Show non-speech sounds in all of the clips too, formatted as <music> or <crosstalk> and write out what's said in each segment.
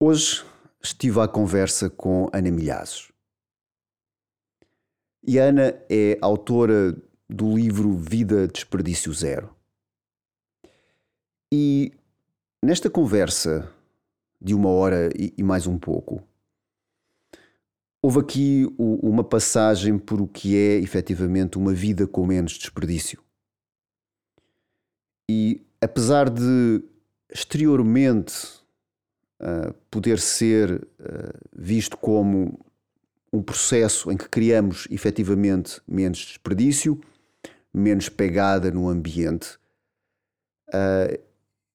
Hoje estive à conversa com Ana Milhazes. E Ana é autora do livro Vida Desperdício Zero. E nesta conversa de uma hora e mais um pouco, houve aqui uma passagem por o que é efetivamente uma vida com menos desperdício. E apesar de exteriormente uh, poder ser uh, visto como um processo em que criamos efetivamente menos desperdício, menos pegada no ambiente. Uh,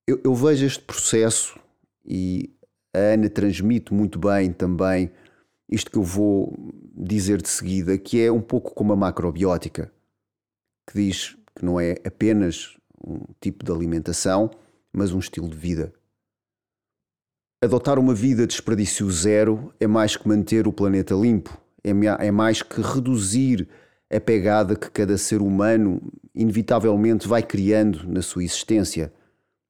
eu, eu, vejo este processo e a Ana transmite muito bem também isto que eu vou dizer de seguida, que é um pouco como a macrobiótica, que diz que não é apenas um tipo de alimentação, mas um estilo de vida. Adotar uma vida de desperdício zero é mais que manter o planeta limpo, é, é mais que reduzir a pegada que cada ser humano inevitavelmente vai criando na sua existência.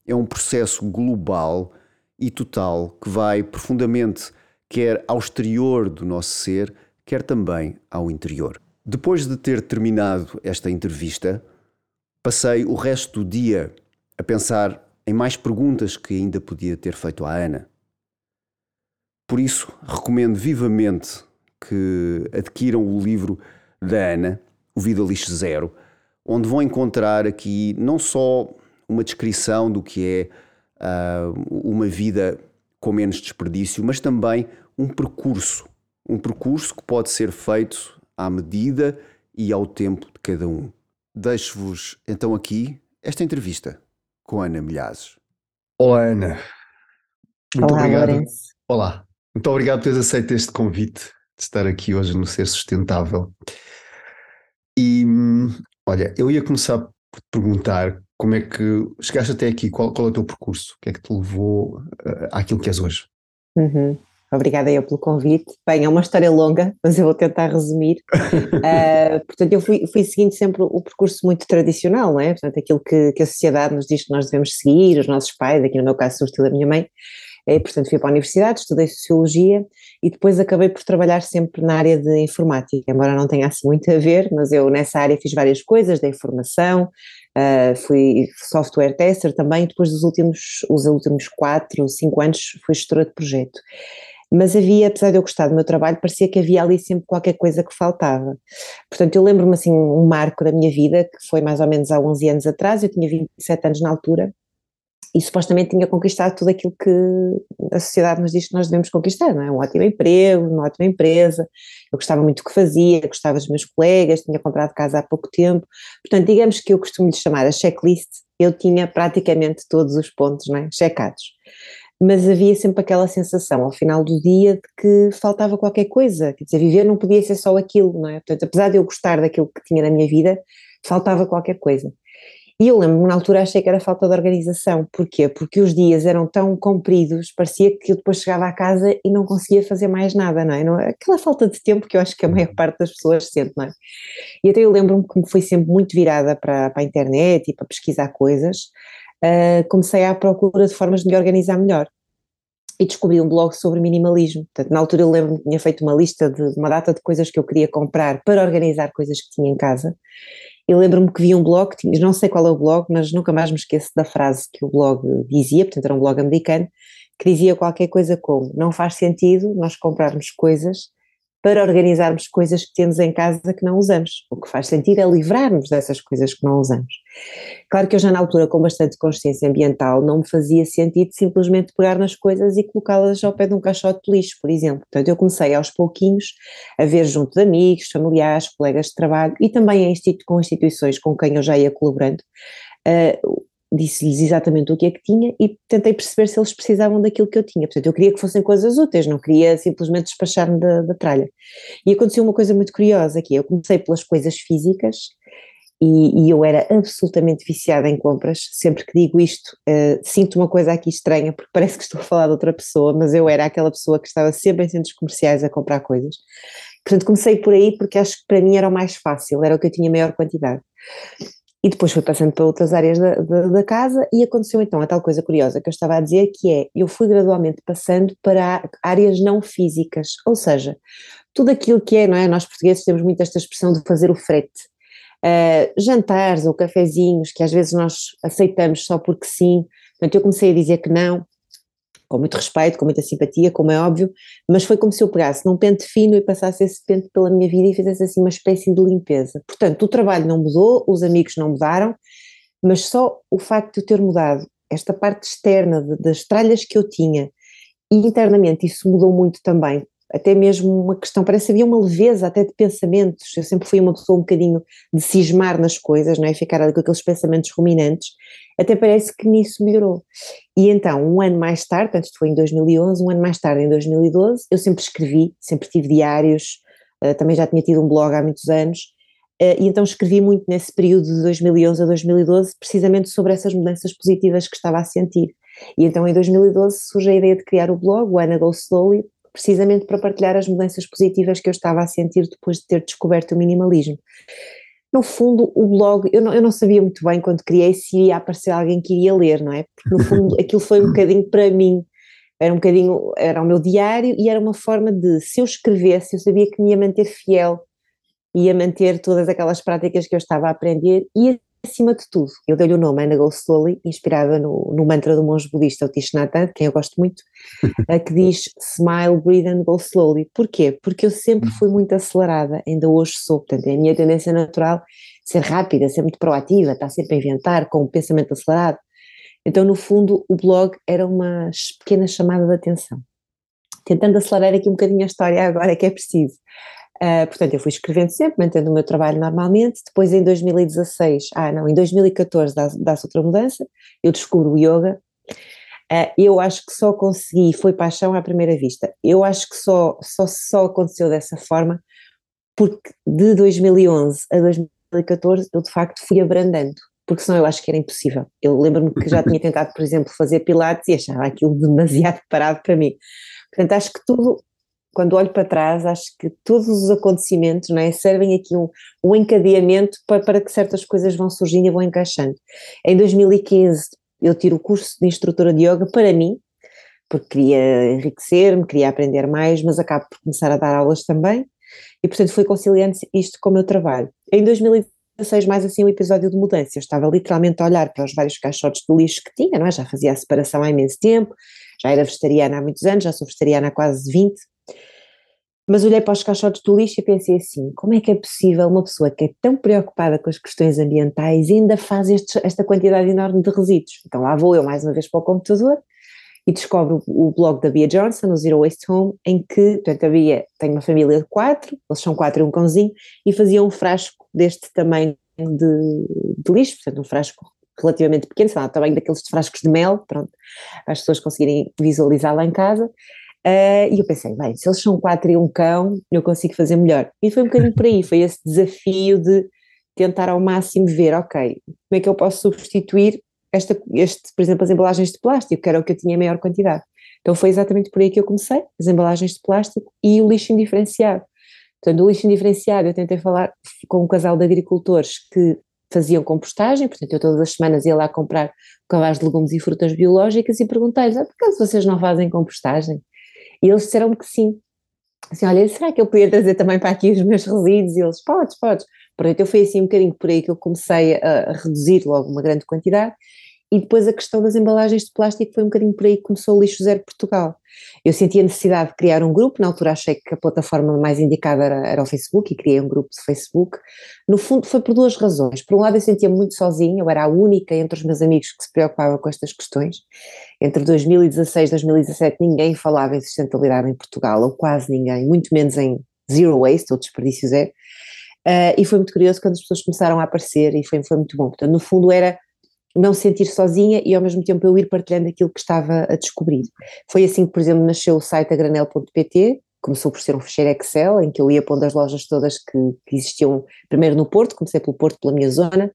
É um processo global e total que vai profundamente quer ao exterior do nosso ser, quer também ao interior. Depois de ter terminado esta entrevista, passei o resto do dia a pensar em mais perguntas que ainda podia ter feito à Ana. Por isso, recomendo vivamente que adquiram o livro da Ana, O Vida Lixo Zero, onde vão encontrar aqui não só uma descrição do que é uh, uma vida com menos desperdício, mas também um percurso. Um percurso que pode ser feito à medida e ao tempo de cada um. Deixo-vos então aqui esta entrevista com Ana Milhazes. Olá, Ana. Muito Olá, obrigado. Lourenço. Olá. Muito obrigado por teres aceito este convite de estar aqui hoje no Ser Sustentável. E olha, eu ia começar por te perguntar como é que chegaste até aqui, qual, qual é o teu percurso? O que é que te levou uh, àquilo que és hoje? Uhum. Obrigada eu pelo convite. Bem, é uma história longa, mas eu vou tentar resumir. uh, <laughs> portanto, eu fui, fui, seguindo sempre o percurso muito tradicional, não é? Portanto, aquilo que, que, a sociedade nos diz que nós devemos seguir, os nossos pais, aqui no meu caso, sobretudo a minha mãe, e, portanto, fui para a universidade, estudei Sociologia e depois acabei por trabalhar sempre na área de informática, embora não tenha assim muito a ver, mas eu nessa área fiz várias coisas, da informação, uh, fui software tester também, depois dos últimos, os últimos quatro, cinco anos fui gestora de projeto mas havia, apesar de eu gostar do meu trabalho, parecia que havia ali sempre qualquer coisa que faltava. Portanto, eu lembro-me assim um marco da minha vida, que foi mais ou menos há 11 anos atrás, eu tinha 27 anos na altura, e supostamente tinha conquistado tudo aquilo que a sociedade nos diz que nós devemos conquistar, não é? Um ótimo emprego, uma ótima empresa, eu gostava muito do que fazia, gostava dos meus colegas, tinha comprado casa há pouco tempo, portanto, digamos que eu costumo lhe chamar a checklist, eu tinha praticamente todos os pontos, não é? Checados. Mas havia sempre aquela sensação ao final do dia de que faltava qualquer coisa, quer dizer, viver não podia ser só aquilo, não é? Portanto, apesar de eu gostar daquilo que tinha na minha vida, faltava qualquer coisa. E eu lembro-me, na altura achei que era falta de organização. Porquê? Porque os dias eram tão compridos, parecia que eu depois chegava à casa e não conseguia fazer mais nada, não é? Não, aquela falta de tempo que eu acho que a maior parte das pessoas sente, não é? E até eu lembro-me que fui sempre muito virada para, para a internet e para pesquisar coisas, uh, comecei à procura de formas de me organizar melhor e descobri um blog sobre minimalismo. Portanto, na altura eu lembro-me que tinha feito uma lista de uma data de coisas que eu queria comprar para organizar coisas que tinha em casa eu lembro-me que vi um blog, não sei qual é o blog, mas nunca mais me esqueço da frase que o blog dizia, portanto era um blog americano, que dizia qualquer coisa como: não faz sentido nós comprarmos coisas para organizarmos coisas que temos em casa que não usamos. O que faz sentido é livrarmos dessas coisas que não usamos. Claro que eu já na altura, com bastante consciência ambiental, não me fazia sentido simplesmente pegar nas coisas e colocá-las ao pé de um caixote de lixo, por exemplo. Portanto, eu comecei aos pouquinhos a ver junto de amigos, familiares, colegas de trabalho e também com instituições com quem eu já ia colaborando, uh, disse-lhes exatamente o que é que tinha e tentei perceber se eles precisavam daquilo que eu tinha. Portanto, eu queria que fossem coisas úteis, não queria simplesmente despachar-me da, da tralha. E aconteceu uma coisa muito curiosa aqui. Eu comecei pelas coisas físicas e, e, eu era absolutamente viciada em compras. Sempre que digo isto, uh, sinto uma coisa aqui estranha, porque parece que estou a falar de outra pessoa, mas eu era aquela pessoa que estava sempre em centros comerciais a comprar coisas. Portanto, comecei por aí porque acho que para mim era o mais fácil, era o que eu tinha maior quantidade. E depois fui passando para outras áreas da, da, da, casa e aconteceu então a tal coisa curiosa que eu estava a dizer, que é, eu fui gradualmente passando para áreas não físicas, ou seja, tudo aquilo que é, não é, nós portugueses temos muito esta expressão de fazer o frete, uh, jantares ou cafezinhos que às vezes nós aceitamos só porque sim, portanto eu comecei a dizer que não, com muito respeito, com muita simpatia, como é óbvio, mas foi como se eu pegasse num pente fino e passasse esse pente pela minha vida e fizesse assim uma espécie de limpeza. Portanto, o trabalho não mudou, os amigos não mudaram, mas só o facto de eu ter mudado esta parte externa de, das tralhas que eu tinha e internamente isso mudou muito também, até mesmo uma questão, parece que havia uma leveza até de pensamentos, eu sempre fui uma pessoa um bocadinho de cismar nas coisas, não é, ficar ali com aqueles pensamentos ruminantes, até parece que nisso melhorou. E então, um ano mais tarde, antes foi em 2011, um ano mais tarde, em 2012, eu sempre escrevi, sempre tive diários, uh, também já tinha tido um blog há muitos anos, uh, e então escrevi muito nesse período de 2011 a 2012, precisamente sobre essas mudanças positivas que estava a sentir. E então em 2012 surge a ideia de criar o blog, o Anna Go Slowly, precisamente para partilhar as mudanças positivas que eu estava a sentir depois de ter descoberto o minimalismo no fundo, o blog, eu não, eu não sabia muito bem quando criei se ia aparecer alguém que iria ler, não é? Porque no fundo <laughs> aquilo foi um bocadinho para mim, era um bocadinho, era o meu diário e era uma forma de, se eu escrevesse, eu sabia que me ia manter fiel, ia manter todas aquelas práticas que eu estava a aprender e acima de tudo, eu dei-lhe o nome Anna Go Slowly, inspirada no, no mantra do monge budista, o Thich Nhat Hanh, quem eu gosto muito, <laughs> que diz Smile, Breathe and Go Slowly. Porquê? Porque eu sempre fui muito acelerada, ainda hoje sou, portanto é a minha tendência natural ser rápida, ser muito proativa, estar sempre a inventar com um pensamento acelerado. Então, no fundo, o blog era uma pequena chamada de atenção. Tentando acelerar aqui um bocadinho a história agora que é preciso. Uh, portanto, eu fui escrevendo sempre, mantendo o meu trabalho normalmente. Depois, em 2016, ah, não, em 2014 dá-se outra mudança. Eu descubro o yoga. Uh, eu acho que só consegui, foi paixão à primeira vista. Eu acho que só, só, só aconteceu dessa forma porque de 2011 a 2014 eu de facto fui abrandando, porque senão eu acho que era impossível. Eu lembro-me que já tinha tentado, por exemplo, fazer pilates e achava aquilo demasiado parado para mim. Portanto, acho que tudo quando olho para trás, acho que todos os acontecimentos não é, servem aqui um, um encadeamento para, para que certas coisas vão surgindo e vão encaixando. Em 2015 eu tiro o curso de instrutora de yoga para mim, porque queria enriquecer-me, queria aprender mais, mas acabo por começar a dar aulas também, e portanto fui conciliando isto com o meu trabalho. Em 2016, mais assim, um episódio de mudança, eu estava literalmente a olhar para os vários caixotes de lixo que tinha, não é? já fazia a separação há imenso tempo, já era vegetariana há muitos anos, já sou vegetariana há quase 20, mas olhei para os caixotes do lixo e pensei assim: como é que é possível uma pessoa que é tão preocupada com as questões ambientais ainda faz este, esta quantidade enorme de resíduos? Então lá vou eu mais uma vez para o computador e descobro o blog da Bia Johnson, o Zero Waste Home, em que, portanto, a Bia tem uma família de quatro, eles são quatro e um cãozinho, e fazia um frasco deste tamanho de, de lixo, portanto, um frasco relativamente pequeno, sei lá, o tamanho daqueles frascos de mel, pronto, para as pessoas conseguirem visualizar lá em casa, Uh, e eu pensei, bem, se eles são quatro e um cão, eu consigo fazer melhor. E foi um bocadinho por aí, foi esse desafio de tentar ao máximo ver, ok, como é que eu posso substituir esta, este, por exemplo, as embalagens de plástico, que era o que eu tinha maior quantidade. Então foi exatamente por aí que eu comecei, as embalagens de plástico e o lixo indiferenciado. Portanto, o lixo indiferenciado, eu tentei falar com um casal de agricultores que faziam compostagem, portanto eu todas as semanas ia lá comprar cabaz de legumes e frutas biológicas e perguntei-lhes, ah, por acaso vocês não fazem compostagem? E eles disseram que sim. Assim, olha, será que eu podia trazer também para aqui os meus resíduos? E eles, podes, podes. Portanto, eu fui assim um bocadinho por aí que eu comecei a, a reduzir logo uma grande quantidade e depois a questão das embalagens de plástico foi um bocadinho por aí que começou o Lixo Zero Portugal. Eu senti a necessidade de criar um grupo, na altura achei que a plataforma mais indicada era, era o Facebook e criei um grupo de Facebook. No fundo foi por duas razões. Por um lado eu sentia muito sozinha, eu era a única entre os meus amigos que se preocupava com estas questões. Entre 2016 e 2017 ninguém falava em sustentabilidade em Portugal, ou quase ninguém, muito menos em zero waste, ou desperdício zero. Uh, e foi muito curioso quando as pessoas começaram a aparecer e foi, foi muito bom. Portanto, no fundo era não sentir sozinha e ao mesmo tempo eu ir partilhando aquilo que estava a descobrir. Foi assim que, por exemplo, nasceu o site agranel.pt, começou por ser um fecheiro Excel, em que eu ia pondo as lojas todas que, que, existiam, primeiro no Porto, comecei pelo Porto, pela minha zona,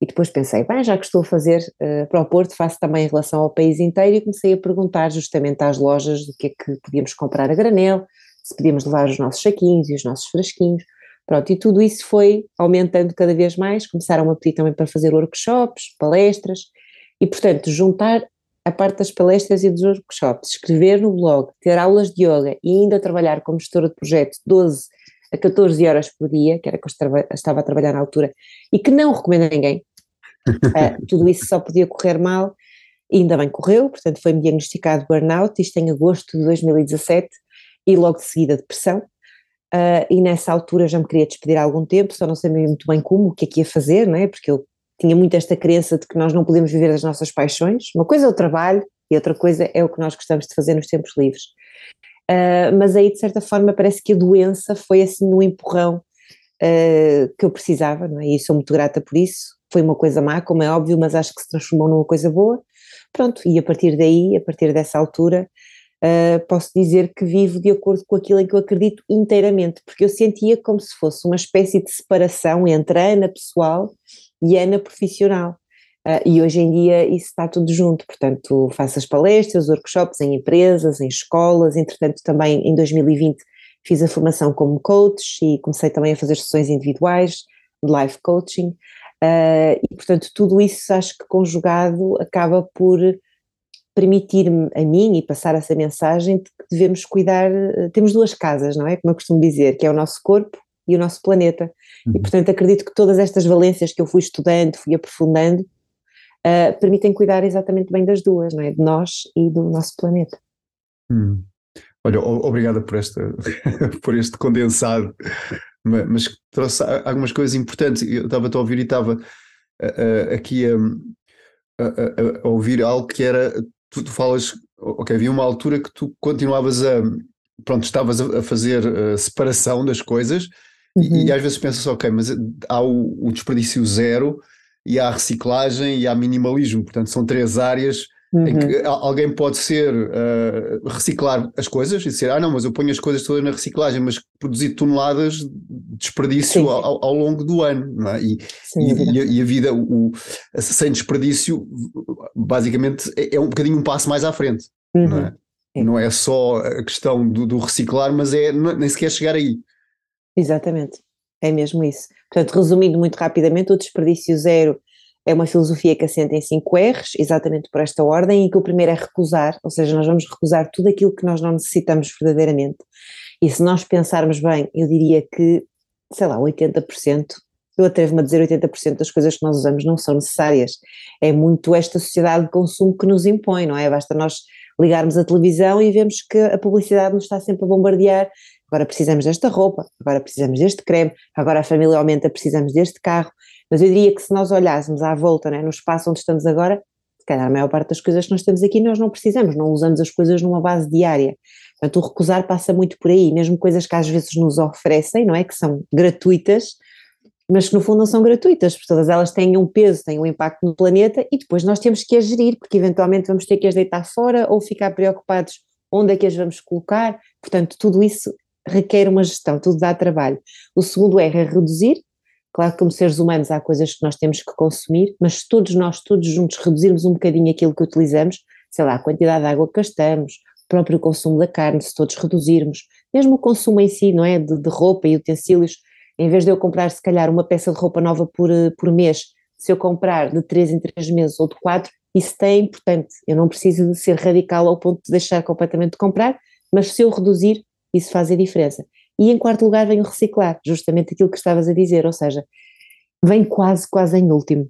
e depois pensei, bem, já que estou a fazer uh, para o Porto, faço também em relação ao país inteiro, e comecei a perguntar justamente às lojas do que é que podíamos comprar a granel, se podíamos levar os nossos saquinhos e os nossos frasquinhos, Pronto, e tudo isso foi aumentando cada vez mais, começaram a pedir também para fazer workshops, palestras, e portanto juntar a parte das palestras e dos workshops, escrever no blog, ter aulas de yoga e ainda trabalhar como gestora de projeto 12 a 14 horas por dia, que era que eu estava a trabalhar na altura, e que não recomendo a ninguém, uh, <laughs> tudo isso só podia correr mal, e ainda bem correu, portanto foi-me diagnosticado burnout, isto em agosto de 2017, e logo de seguida depressão, uh, e nessa altura já me queria despedir há algum tempo, só não sabia muito bem como, o que é que ia fazer, não é? porque eu tinha muito esta crença de que nós não podemos viver das nossas paixões, uma coisa é o trabalho e outra coisa é o que nós gostamos de fazer nos tempos livres. Uh, mas aí de certa forma parece que a doença foi assim um empurrão uh, que eu precisava, não é? e sou muito grata por isso, foi uma coisa má, como é óbvio, mas acho que se transformou numa coisa boa, pronto, e a partir daí, a partir dessa altura, uh, posso dizer que vivo de acordo com aquilo em que eu acredito inteiramente, porque eu sentia como se fosse uma espécie de separação entre a Ana pessoal e a Ana profissional. Uh, e hoje em dia isso está tudo junto, portanto faço as palestras, workshops em empresas, em escolas, entretanto também em 2020 fiz a formação como coach e comecei também a fazer sessões individuais de life coaching uh, e portanto tudo isso acho que conjugado acaba por permitir-me a mim e passar essa mensagem de que devemos cuidar, temos duas casas, não é? Como eu costumo dizer, que é o nosso corpo e o nosso planeta. Uhum. E portanto acredito que todas estas valências que eu fui estudando, fui aprofundando, uh, permitem cuidar exatamente bem das duas, não é? De nós e do nosso planeta. Hum. Olha, obrigada por, esta, <laughs> por este condensado, mas, mas trouxe algumas coisas importantes. Eu estava a ouvir e estava uh, uh, aqui a, a, a, ouvir algo que era, tu, tu, falas, ok, havia uma altura que tu continuavas a, pronto, estavas a, fazer a separação das coisas uhum. e, e, às vezes pensas, ok, mas há o, o desperdício zero e há reciclagem e há minimalismo, portanto são três áreas uhum. em que alguém pode ser uh, reciclar as coisas e dizer, ah não, mas eu ponho as coisas todas na reciclagem, mas produzir toneladas de desperdício ao, ao, longo do ano, não é? E, e, e, a, e a, vida o, sem desperdício basicamente é, é, um bocadinho um passo mais à frente, uhum. não é? É. Não é só a questão do, do reciclar, mas é nem sequer chegar aí. Exatamente, é mesmo isso. Portanto, resumindo muito rapidamente, o desperdício zero é uma filosofia que assenta em 5 R's, exatamente por esta ordem, e que o primeiro é recusar, ou seja, nós vamos recusar tudo aquilo que nós não necessitamos verdadeiramente. E se nós pensarmos bem, eu diria que, sei lá, 80%, eu atrevo-me a dizer 80% das coisas que nós usamos não são necessárias. É muito esta sociedade de consumo que nos impõe, não é? Basta nós ligarmos a televisão e vemos que a publicidade nos está sempre a bombardear agora precisamos desta roupa, agora precisamos deste creme, agora a família aumenta, precisamos deste carro. Mas eu diria que se nós olhássemos à volta, né, no espaço onde estamos agora, se calhar a maior parte das coisas que nós temos aqui nós não precisamos, não usamos as coisas numa base diária. Portanto, o recusar passa muito por aí, mesmo coisas que às vezes nos oferecem, não é? Que são gratuitas, mas que no fundo não são gratuitas, porque todas elas têm um peso, têm um impacto no planeta e depois nós temos que as gerir, porque eventualmente vamos ter que as deitar fora ou ficar preocupados onde é que as vamos colocar. Portanto, tudo isso requer uma gestão, tudo dá trabalho. O segundo R é reduzir. Claro que como seres humanos há coisas que nós temos que consumir, mas todos nós, todos juntos, reduzirmos um bocadinho aquilo que utilizamos, sei lá, a quantidade de água que gastamos, o próprio consumo da carne, se todos reduzirmos, mesmo o consumo em si, não é, de, de roupa e utensílios, em vez de eu comprar se calhar uma peça de roupa nova por, eh, por mês, se eu comprar de 3 em 3 meses ou de 4, isso é importante, eu não preciso de ser radical ao ponto de deixar completamente de comprar, mas se eu reduzir, isso faz a diferença. E em quarto lugar vem o reciclar, justamente aquilo que estavas a dizer, ou seja, vem quase, quase em último.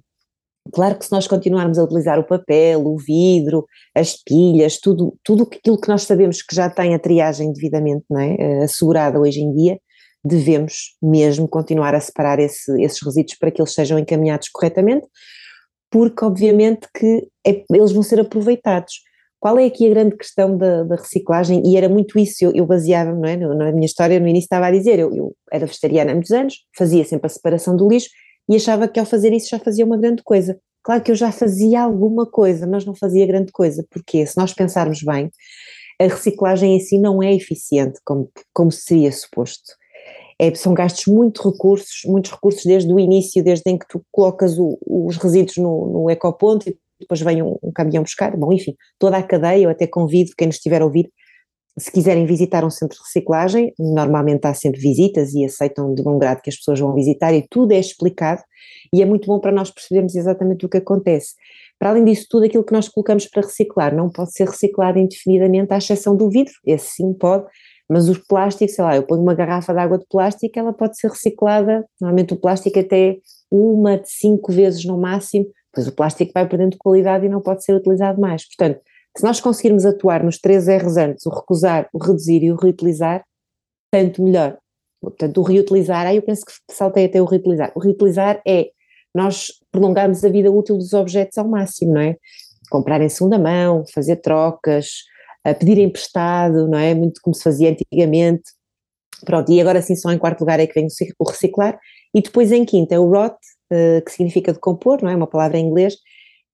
Claro que se nós continuarmos a utilizar o papel, o vidro, as pilhas, tudo, tudo aquilo que nós sabemos que já tem a triagem devidamente não é, eh, assegurada hoje em dia, devemos mesmo continuar a separar esse, esses resíduos para que eles sejam encaminhados corretamente, porque obviamente que é, eles vão ser aproveitados. Qual é aqui a grande questão da, da reciclagem? E era muito isso, eu, eu baseava-me, é? na minha história, no início estava a dizer, eu, eu era vegetariana há muitos anos, fazia sempre a separação do lixo e achava que ao fazer isso já fazia uma grande coisa. Claro que eu já fazia alguma coisa, mas não fazia grande coisa, porque se nós pensarmos bem, a reciclagem em si não é eficiente como, como seria suposto. É, são gastos muito recursos, muitos recursos desde o início, desde em que tu colocas o, os resíduos no, no ecoponto e depois vem um, um, caminhão buscar, bom, enfim, toda a cadeia, eu até convido quem nos estiver a ouvir se quiserem visitar um centro de reciclagem, normalmente há sempre visitas e aceitam de bom grado que as pessoas vão visitar e tudo é explicado e é muito bom para nós percebermos exatamente o que acontece. Para além disso, tudo aquilo que nós colocamos para reciclar não pode ser reciclado indefinidamente, à exceção do vidro, esse sim pode, mas os plásticos, sei lá, eu ponho uma garrafa de água de plástico, ela pode ser reciclada, normalmente o plástico até uma de cinco vezes no máximo, pois o plástico vai perdendo qualidade e não pode ser utilizado mais. Portanto, se nós conseguirmos atuar nos três R's antes, o recusar, o reduzir e o reutilizar, tanto melhor. Portanto, o reutilizar, aí eu penso que saltei até o reutilizar. O reutilizar é nós prolongarmos a vida útil dos objetos ao máximo, não é? Comprar em segunda mão, fazer trocas, pedir emprestado, não é? Muito como se fazia antigamente. Pronto, e agora sim só em quarto lugar é que vem o reciclar. E depois em quinto é o rot, eh, que significa decompor, não é? Uma palavra em inglês,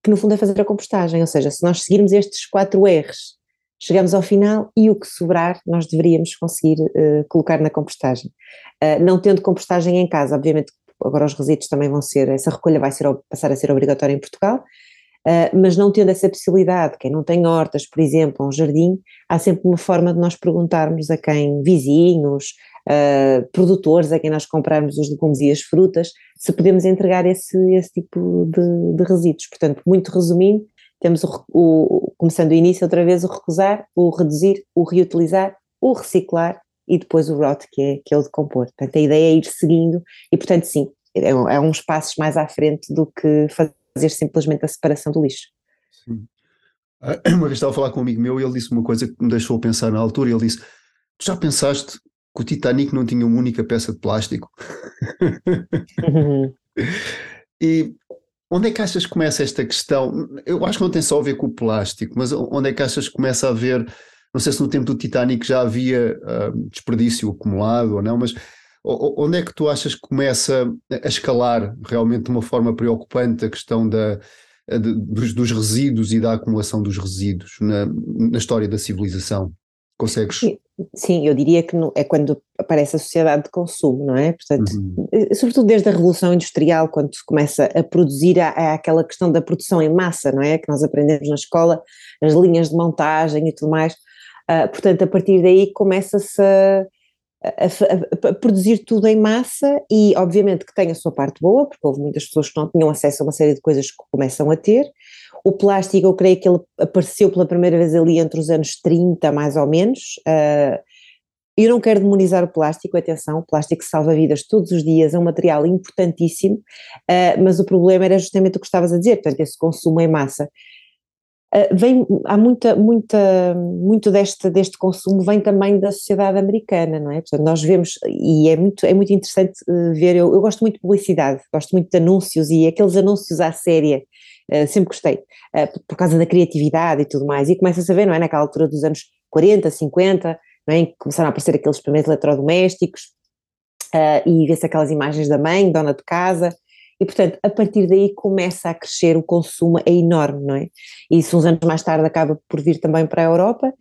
que no fundo é fazer a compostagem, ou seja, se nós seguirmos estes quatro R's, chegamos ao final e o que sobrar nós deveríamos conseguir uh, colocar na compostagem. Uh, não tendo compostagem em casa, obviamente agora os resíduos também vão ser, essa recolha vai ser, passar a ser obrigatória em Portugal, uh, mas não tendo essa possibilidade, quem não tem hortas, por exemplo, um jardim, há sempre uma forma de nós perguntarmos a quem, vizinhos, uh, produtores a quem nós compramos os legumes e as frutas, se podemos entregar esse, esse tipo de, de resíduos. Portanto, muito resumindo, temos o, o, começando o início outra vez, o recusar, o reduzir, o reutilizar, o reciclar e depois o rot, que é, que é o decompor. Portanto, a ideia é ir seguindo e, portanto, sim, é, é uns passos mais à frente do que fazer simplesmente a separação do lixo. Sim. Ah, <clears throat> uma vez estava a falar com um amigo meu e ele disse uma coisa que me deixou pensar na altura, ele disse, tu já pensaste que o Titanic não tinha uma única peça de plástico. Uhum. <laughs> e onde é que achas que começa esta questão? Eu acho que não tem só a ver com o plástico, mas onde é que achas que começa a haver? Não sei se no tempo do Titanic já havia uh, desperdício acumulado ou não, mas onde é que tu achas que começa a escalar realmente de uma forma preocupante a questão da, dos, dos, resíduos e da acumulação dos resíduos na, na história da civilização? Consegues? Sim, eu diria que é quando aparece a sociedade de consumo, não é? Portanto, uhum. Eh, sobretudo desde a Revolução Industrial, quando se começa a produzir, há, aquela questão da produção em massa, não é? Que nós aprendemos na escola, as linhas de montagem e tudo mais. Uh, portanto, a partir daí começa-se a, a, a, a, produzir tudo em massa e, obviamente, que tem a sua parte boa, porque houve muitas pessoas que não tinham acesso a uma série de coisas que começam a ter, o plástico, eu creio que ele apareceu pela primeira vez ali entre os anos 30, mais ou menos. Uh, eu não quero demonizar o plástico, atenção, o plástico salva vidas todos os dias, é um material importantíssimo, uh, mas o problema era justamente o que estavas a dizer, portanto, esse consumo em massa. Uh, vem, há muita, muita, muito deste, deste consumo vem também da sociedade americana, não é? Portanto, nós vemos, e é muito, é muito interessante ver, eu, eu gosto muito de publicidade, gosto muito de anúncios e aqueles anúncios à séria eh, sempre gostei, uh, por causa da criatividade e tudo mais, e começa-se a ver, não é, naquela altura dos anos 40, 50, não é, em que começaram a aparecer aqueles primeiros eletrodomésticos, uh, e vê-se aquelas imagens da mãe, dona de casa, e portanto, a partir daí começa a crescer o consumo, é enorme, não é? E isso uns anos mais tarde acaba por vir também para a Europa,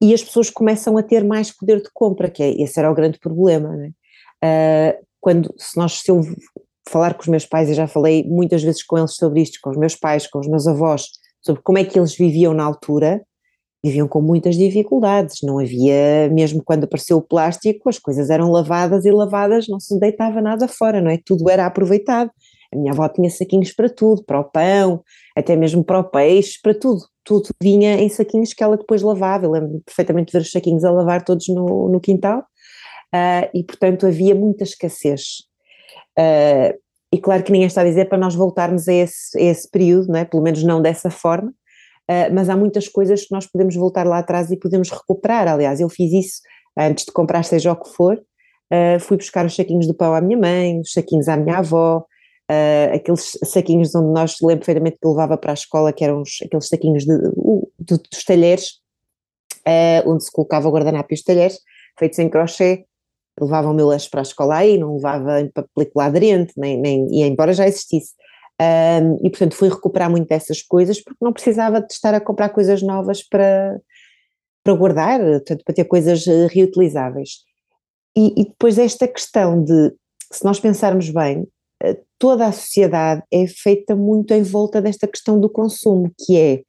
e as pessoas começam a ter mais poder de compra, que é, esse era o grande problema, não é? Quando, se nós, se eu falar com os meus pais, eu já falei muitas vezes com eles sobre isto, com os meus pais, com os meus avós, sobre como é que eles viviam na altura, viviam com muitas dificuldades, não havia, mesmo quando apareceu o plástico, as coisas eram lavadas e lavadas, não se deitava nada fora, não é? Tudo era aproveitado. A minha avó tinha saquinhos para tudo, para o pão, até mesmo para o peixe, para tudo. Tudo vinha em saquinhos que ela depois lavava. Eu lembro perfeitamente de ver os saquinhos a lavar todos no, no quintal. Uh, e, portanto, havia muita escassez. Uh, e claro que ninguém está a dizer para nós voltarmos a esse, a esse período, não é? pelo menos não dessa forma, uh, mas há muitas coisas que nós podemos voltar lá atrás e podemos recuperar. Aliás, eu fiz isso antes de comprar seja o que for, uh, fui buscar os saquinhos do pão à minha mãe, os saquinhos à minha avó, aqueles saquinhos onde nós lembro perfeitamente que levava para a escola, que eram os, aqueles saquinhos de, de, dos talheres, onde se colocava o guardanapo e os talheres, feitos em crochê, levava o meu lanche para a escola aí, não levava película aderente, nem, nem, e embora já existisse. Um, e portanto fui recuperar muito dessas coisas porque não precisava de estar a comprar coisas novas para, para guardar, portanto, para ter coisas eh, reutilizáveis. E, e depois esta questão de, se nós pensarmos bem, eh, toda a sociedade é feita muito em volta desta questão do consumo, que é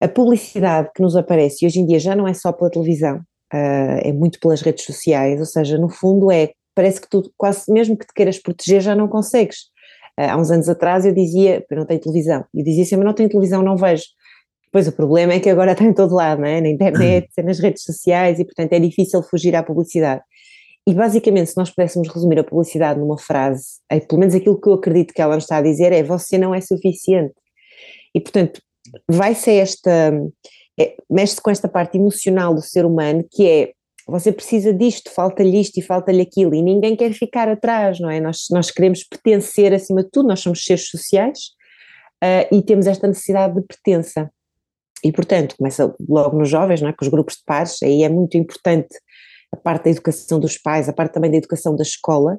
a publicidade que nos aparece, e hoje em dia já não é só pela televisão, uh, é muito pelas redes sociais, ou seja, no fundo é, parece que tu quase, mesmo que te queiras proteger, já não consegues. Uh, há uns anos atrás eu dizia, eu não tenho televisão, eu dizia sempre, não tenho televisão, não vejo. Pois o problema é que agora <laughs> está em todo lado, não é? na internet, nas redes sociais, e portanto é difícil fugir à publicidade. E basicamente, se nós pudéssemos resumir a publicidade numa frase, é, pelo menos aquilo que eu acredito que ela nos está a dizer é: você não é suficiente. E portanto, vai ser esta. É, mexe-se com esta parte emocional do ser humano que é você precisa disto, falta-lhe isto e falta-lhe aquilo, e ninguém quer ficar atrás, não é? Nós, nós queremos pertencer acima de tudo, nós somos seres sociais uh, e temos esta necessidade de pertença. E, portanto, começa logo nos jovens, não é? Com os grupos de pares, aí é muito importante a parte da educação dos pais, a parte também da educação da escola,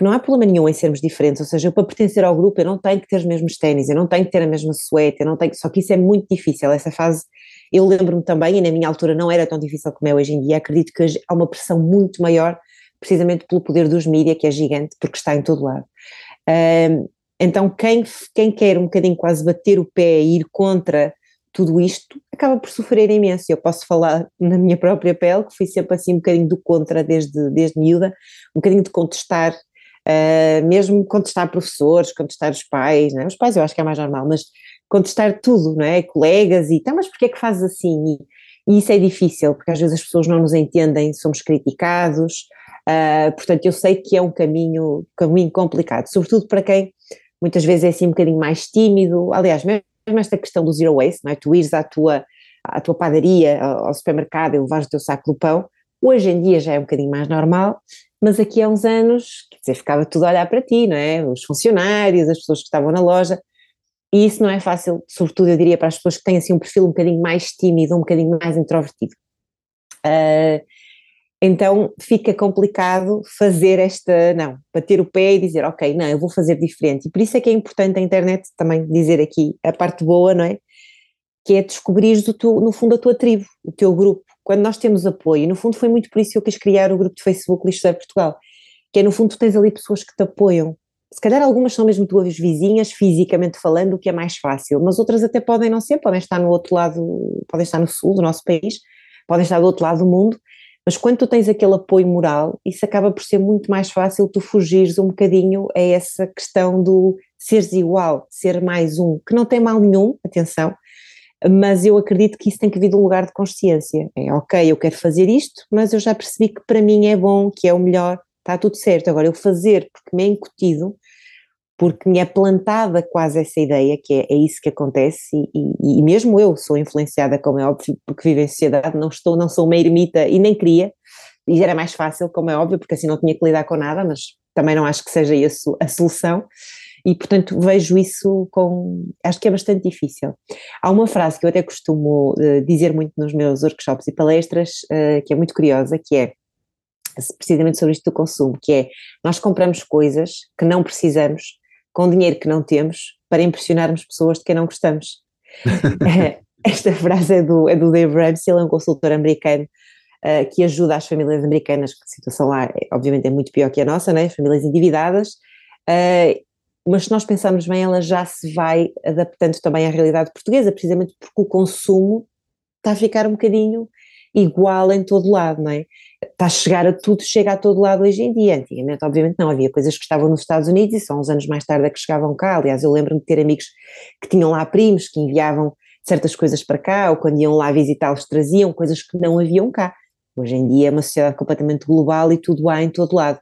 que não há problema nenhum em sermos diferentes, ou seja, eu para pertencer ao grupo eu não tenho que ter os mesmos ténis, eu não tenho que ter a mesma suéte, eu não tenho, só que isso é muito difícil, essa fase, eu lembro-me também, e na minha altura não era tão difícil como é hoje em dia, acredito que hoje há uma pressão muito maior, precisamente pelo poder dos mídias, que é gigante, porque está em todo lado. Um, então quem, quem quer um bocadinho quase bater o pé e ir contra tudo isto acaba por sofrer imenso. Eu posso falar na minha própria pele, que fui sempre assim um bocadinho do contra desde, desde miúda, um bocadinho de contestar, uh, mesmo contestar professores, contestar os pais, é? os pais eu acho que é mais normal, mas contestar tudo, não é? Colegas e, tá, mas porquê é que fazes assim? E, e, isso é difícil, porque às vezes as pessoas não nos entendem, somos criticados, uh, portanto eu sei que é um caminho, caminho complicado, sobretudo para quem muitas vezes é assim um bocadinho mais tímido, aliás, mesmo esta questão do zero waste, não é? Tu ires à tua, à tua padaria, ao supermercado e levares o teu saco do pão, hoje em dia já é um bocadinho mais normal, mas aqui há uns anos, quer dizer, ficava tudo a olhar para ti, não é? Os funcionários, as pessoas que estavam na loja, e isso não é fácil, sobretudo eu diria para as pessoas que têm assim um perfil um bocadinho mais tímido, um bocadinho mais introvertido. Uh, então fica complicado fazer esta, não, bater o pé e dizer, ok, não, eu vou fazer diferente. E por isso é que é importante a internet também dizer aqui a parte boa, não é? Que é descobrir no fundo a tua tribo, o teu grupo. Quando nós temos apoio, e no fundo foi muito por isso que eu quis criar o grupo de Facebook Lixo Portugal, que é no fundo tu tens ali pessoas que te apoiam. Se calhar algumas são mesmo tuas vizinhas, fisicamente falando, o que é mais fácil, mas outras até podem não ser, podem estar no outro lado, podem estar no sul do nosso país, podem estar do outro lado do mundo, mas quando tu tens aquele apoio moral, isso acaba por ser muito mais fácil tu fugires um bocadinho a essa questão do seres igual, ser mais um, que não tem mal nenhum, atenção, mas eu acredito que isso tem que vir de um lugar de consciência. É ok, eu quero fazer isto, mas eu já percebi que para mim é bom, que é o melhor, está tudo certo. Agora, eu fazer porque me é incutido, porque me é plantada quase essa ideia, que é, é isso que acontece, e, e, e, mesmo eu sou influenciada, como é óbvio, porque vivo em sociedade, não estou, não sou uma ermita e nem queria, e era mais fácil, como é óbvio, porque assim não tinha que lidar com nada, mas também não acho que seja isso a solução, e portanto vejo isso com, acho que é bastante difícil. Há uma frase que eu até costumo uh, dizer muito nos meus workshops e palestras, uh, que é muito curiosa, que é, precisamente sobre isto do consumo, que é, nós compramos coisas que não precisamos com dinheiro que não temos para impressionarmos pessoas de quem não gostamos. <laughs> <laughs> Esta frase é do, é do Dave Ramsey, ele é um consultor americano uh, que ajuda as famílias americanas, que a situação lá é, obviamente é muito pior que a nossa, né? famílias endividadas, uh, mas se nós pensarmos bem, ela já se vai adaptando também à realidade portuguesa, precisamente porque o consumo está a ficar um bocadinho igual em todo lado, não é? Está a chegar a tudo, chega a todo lado hoje em dia. Antigamente, obviamente, não havia coisas que estavam nos Estados Unidos e só uns anos mais tarde é que chegavam cá. Aliás, eu lembro-me de ter amigos que tinham lá primos que enviavam certas coisas para cá, ou quando iam lá visitá-los traziam coisas que não haviam cá. Hoje em dia é uma sociedade completamente global e tudo há em todo lado.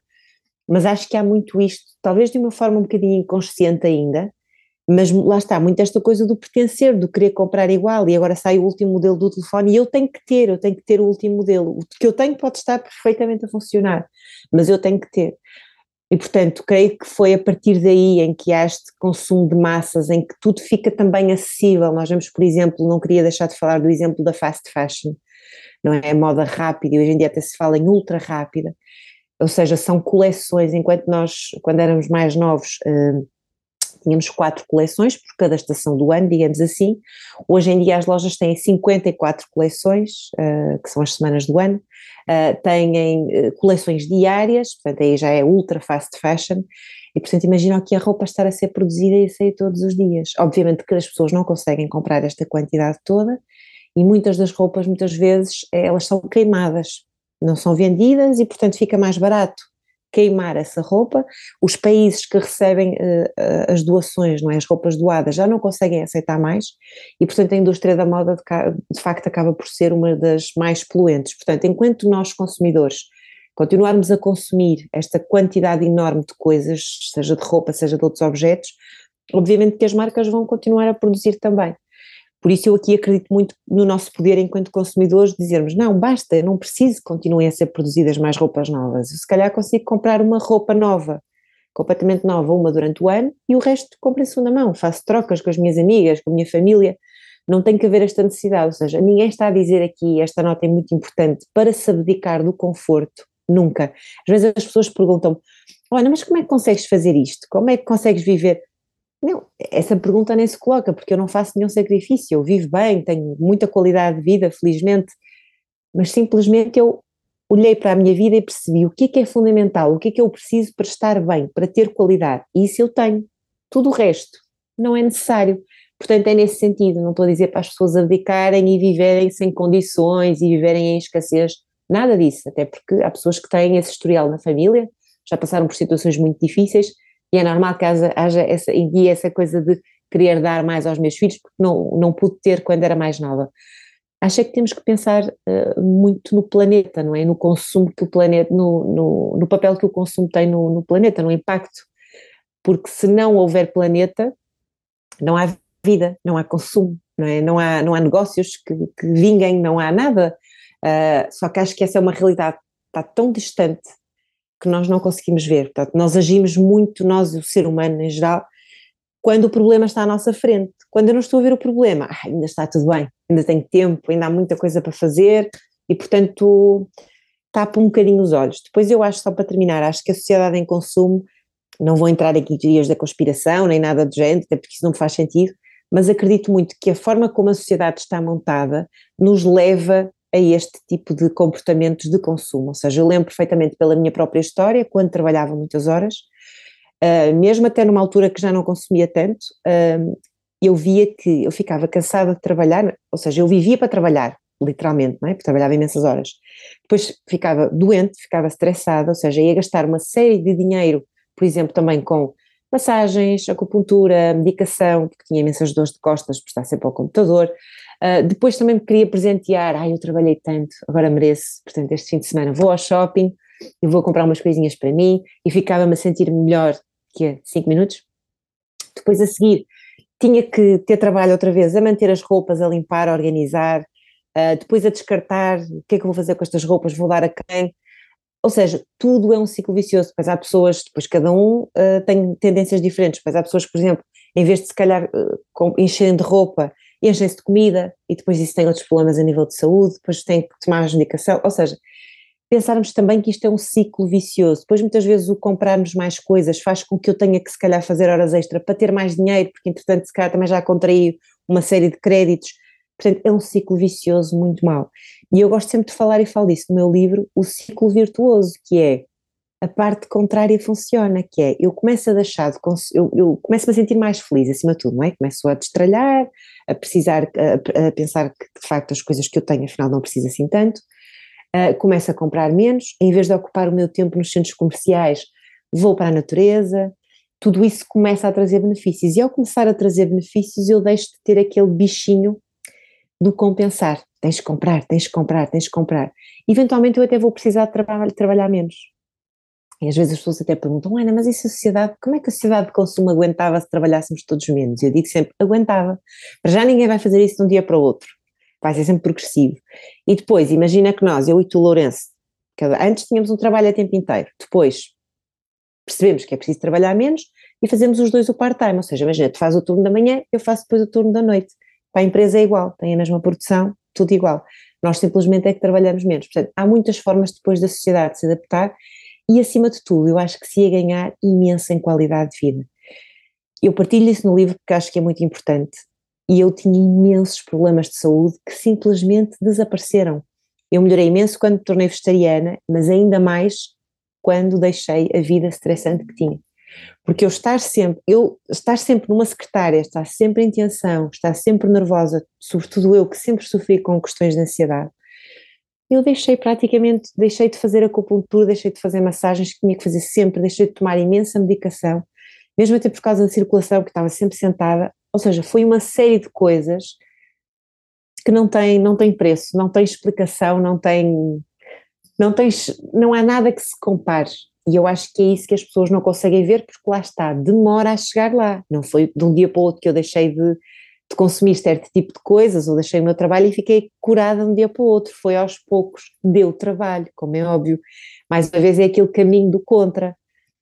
Mas acho que há muito isto, talvez de uma forma um bocadinho inconsciente ainda, mas lá está, muito esta coisa do pertencer, do querer comprar igual, e agora sai o último modelo do telefone e eu tenho que ter, eu tenho que ter o último modelo. O que eu tenho pode estar perfeitamente a funcionar, mas eu tenho que ter. E portanto, creio que foi a partir daí em que há este consumo de massas, em que tudo fica também acessível. Nós vemos, por exemplo, não queria deixar de falar do exemplo da fast fashion, não é? A moda rápida, e hoje em dia até se fala em ultra rápida, ou seja, são coleções, enquanto nós, quando éramos mais novos, uh, tínhamos quatro coleções por cada estação do ano, digamos assim. Hoje em dia as lojas têm 54 coleções, uh, que são as semanas do ano, uh, têm uh, coleções diárias, portanto aí já é ultra fast fashion, e portanto imagina aqui a roupa estar a ser produzida e a sair todos os dias. Obviamente que as pessoas não conseguem comprar esta quantidade toda, E muitas das roupas, muitas vezes, elas são queimadas, não são vendidas e, portanto, fica mais barato queimar essa roupa. Os países que recebem uh, as doações, não é, as roupas doadas, já não conseguem aceitar mais e, portanto, a indústria da moda de, de facto acaba por ser uma das mais poluentes. Portanto, enquanto nós consumidores continuarmos a consumir esta quantidade enorme de coisas, seja de roupa, seja de outros objetos, obviamente que as marcas vão continuar a produzir também. Por isso eu aqui acredito muito no nosso poder enquanto consumidores dizermos, não, basta, não preciso que continuem a ser produzidas mais roupas novas, se calhar consigo comprar uma roupa nova, completamente nova, uma durante o ano, e o resto compro em segunda mão, faço trocas com as minhas amigas, com a minha família, não tem que haver esta necessidade, ou seja, ninguém está a dizer aqui, esta nota é muito importante, para se abdicar do conforto, nunca. Às vezes as pessoas perguntam olha, mas como é que consegues fazer isto? Como é que consegues viver? Não, essa pergunta nem se coloca, porque eu não faço nenhum sacrifício, eu vivo bem, tenho muita qualidade de vida, felizmente, mas simplesmente eu olhei para a minha vida e percebi o que é que é fundamental, o que é que eu preciso para estar bem, para ter qualidade, e isso eu tenho. Tudo o resto não é necessário. Portanto, é nesse sentido, não estou a dizer para as pessoas abdicarem e viverem sem condições e viverem em escassez, nada disso, até porque há pessoas que têm esse historial na família, já passaram por situações muito difíceis e é normal que haja, haja essa, e essa coisa de querer dar mais aos meus filhos, porque não, não pude ter quando era mais nova. Acho é que temos que pensar uh, muito no planeta, não é? No consumo que o planeta, no, no, no papel que o consumo tem no, no, planeta, no impacto. Porque se não houver planeta, não há vida, não há consumo, não é? Não há, não há negócios que, que vinguem, não há nada. Uh, só que acho que essa é uma realidade está tão distante que nós não conseguimos ver. Portanto, nós agimos muito, nós, o ser humano em geral, quando o problema está à nossa frente. Quando eu não estou a ver o problema, ah, ainda está tudo bem, ainda tenho tempo, ainda há muita coisa para fazer e, portanto, tapa um bocadinho os olhos. Depois eu acho, só para terminar, acho que a sociedade em consumo, não vou entrar aqui em teorias da conspiração, nem nada do género, até porque isso não faz sentido, mas acredito muito que a forma como a sociedade está montada nos leva a este tipo de comportamentos de consumo. Ou seja, eu lembro perfeitamente pela minha própria história, quando trabalhava muitas horas, uh, mesmo até numa altura que já não consumia tanto, uh, eu via que eu ficava cansada de trabalhar, ou seja, eu vivia para trabalhar, literalmente, não é? Porque trabalhava imensas horas. Depois ficava doente, ficava estressada, ou seja, ia gastar uma série de dinheiro, por exemplo, também com massagens, acupuntura, medicação, porque tinha imensas dores de costas por estar sempre ao computador, Uh, depois também me queria presentear, ai, eu trabalhei tanto, agora mereço, portanto, este fim de semana vou ao shopping e vou comprar umas coisinhas para mim e ficava-me a sentir melhor que é 5 minutos. Depois a seguir tinha que ter trabalho outra vez a manter as roupas, a limpar, a organizar, uh, depois a descartar, o que é que eu vou fazer com estas roupas, vou dar a quem? Ou seja, tudo é um ciclo vicioso, depois há pessoas, depois cada um uh, tem tendências diferentes, depois há pessoas que, por exemplo, em vez de se calhar uh, encherem de roupa, enchem-se de comida e depois isso tem outros problemas a nível de saúde, depois tem que tomar mais medicação, ou seja, pensarmos também que isto é um ciclo vicioso, depois muitas vezes o comprarmos mais coisas faz com que eu tenha que se calhar fazer horas extra para ter mais dinheiro, porque entretanto se calhar também já contraí uma série de créditos, portanto é um ciclo vicioso muito mau. E eu gosto sempre de falar e falo disso no meu livro, o ciclo virtuoso, que é a parte contrária funciona, que é eu começo a deixar de eu, eu começo a sentir mais feliz acima de tudo, não é? Começo a destralhar, a precisar, a, a, pensar que de facto as coisas que eu tenho afinal não preciso assim tanto, uh, começo a comprar menos, em vez de ocupar o meu tempo nos centros comerciais, vou para a natureza, tudo isso começa a trazer benefícios e ao começar a trazer benefícios eu deixo de ter aquele bichinho do compensar, tens de comprar, tens de comprar, tens de comprar. Eventualmente eu até vou precisar de traba trabalhar menos, e às vezes as pessoas até perguntam, Ana, mas isso a sociedade, como é que a sociedade de consumo aguentava se trabalhássemos todos menos? Eu digo sempre, aguentava. Para já ninguém vai fazer isso de um dia para o outro. Vai ser sempre progressivo. E depois, imagina que nós, eu e tu, Lourenço, antes tínhamos um trabalho a tempo inteiro. Depois percebemos que é preciso trabalhar menos e fazemos os dois o part-time. Ou seja, imagina, tu fazes o turno da manhã, eu faço depois o turno da noite. Para a empresa é igual, tem a mesma produção, tudo igual. Nós simplesmente é que trabalhamos menos. Portanto, há muitas formas depois da sociedade se adaptar e acima de tudo, eu acho que se ia ganhar imenso em qualidade de vida. Eu partilho isso no livro porque acho que é muito importante. E eu tinha imensos problemas de saúde que simplesmente desapareceram. Eu melhorei imenso quando me tornei vegetariana, mas ainda mais quando deixei a vida estressante que tinha. Porque eu estar sempre, eu estar sempre numa secretária, estar sempre em tensão, estar sempre nervosa, sobretudo eu que sempre sofri com questões de ansiedade, eu deixei praticamente, deixei de fazer acupuntura, deixei de fazer massagens que tinha que fazer sempre, deixei de tomar imensa medicação, mesmo até por causa da circulação, que estava sempre sentada, ou seja, foi uma série de coisas que não tem, não tem preço, não tem explicação, não tem, não tem, não há nada que se compare. E eu acho que é isso que as pessoas não conseguem ver, porque lá está, demora a chegar lá. Não foi de um dia para o outro que eu deixei de, de consumir certo tipo de coisas, ou deixei o meu trabalho e fiquei curada um dia para o outro. Foi aos poucos, deu trabalho, como é óbvio. Mais uma vez é aquele caminho do contra,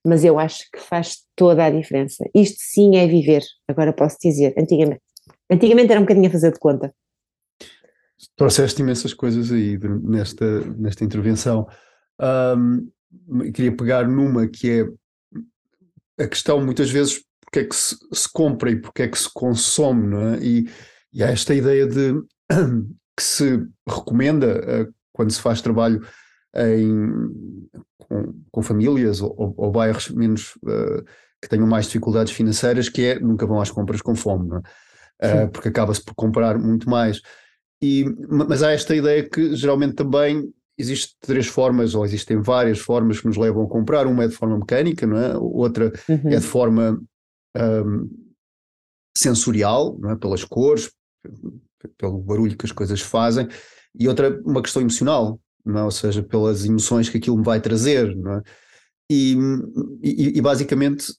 mas eu acho que faz toda a diferença. Isto sim é viver, agora posso dizer, antigamente. Antigamente era um bocadinho a fazer de conta. Trouxeste imensas coisas aí nesta, nesta intervenção. Um, queria pegar numa que é a questão, muitas vezes, porque é que se, se compra e porque é que se consome, não é? E, e há esta ideia de <clears throat> que se recomenda uh, quando se faz trabalho em, com, com famílias ou, ou, bairros menos uh, que tenham mais dificuldades financeiras, que é nunca vão às compras com fome, não é? Uh, porque acaba-se por comprar muito mais. E, mas há esta ideia que geralmente também existem três formas, ou existem várias formas que nos levam a comprar. Uma é de forma mecânica, não é? outra uhum. é de forma um, sensorial, não é? pelas cores, pelo barulho que as coisas fazem, e outra uma questão emocional, não é? ou seja, pelas emoções que aquilo me vai trazer. Não é? e, e, e basicamente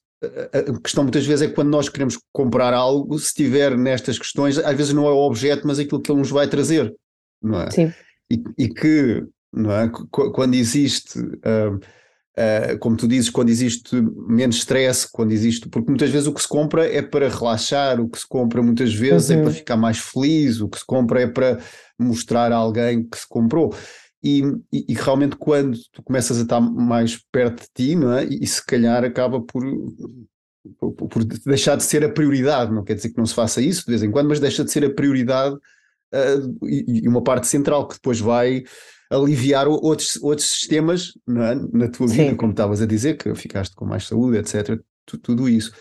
a questão muitas vezes é que quando nós queremos comprar algo, se estiver nestas questões, às vezes não é o objeto, mas aquilo que ele nos vai trazer, não é? Sim. E, e que não é? Quando existe, uh, uh, como tu dizes, quando existe menos stress, quando existe, porque muitas vezes o que se compra é para relaxar, o que se compra muitas vezes uhum. é para ficar mais feliz, o que se compra é para mostrar a alguém que se comprou. E, e, e, realmente quando tu começas a estar mais perto de ti, não é? E, e se calhar acaba por, por, por, deixar de ser a prioridade, não quer dizer que não se faça isso de vez em quando, mas deixa de ser a prioridade uh, e, uma parte central que depois vai aliviar outros, outros sistemas é? na tua vida, Sim. como estavas a dizer, que ficaste com mais saúde, etc. Tu, tudo isso.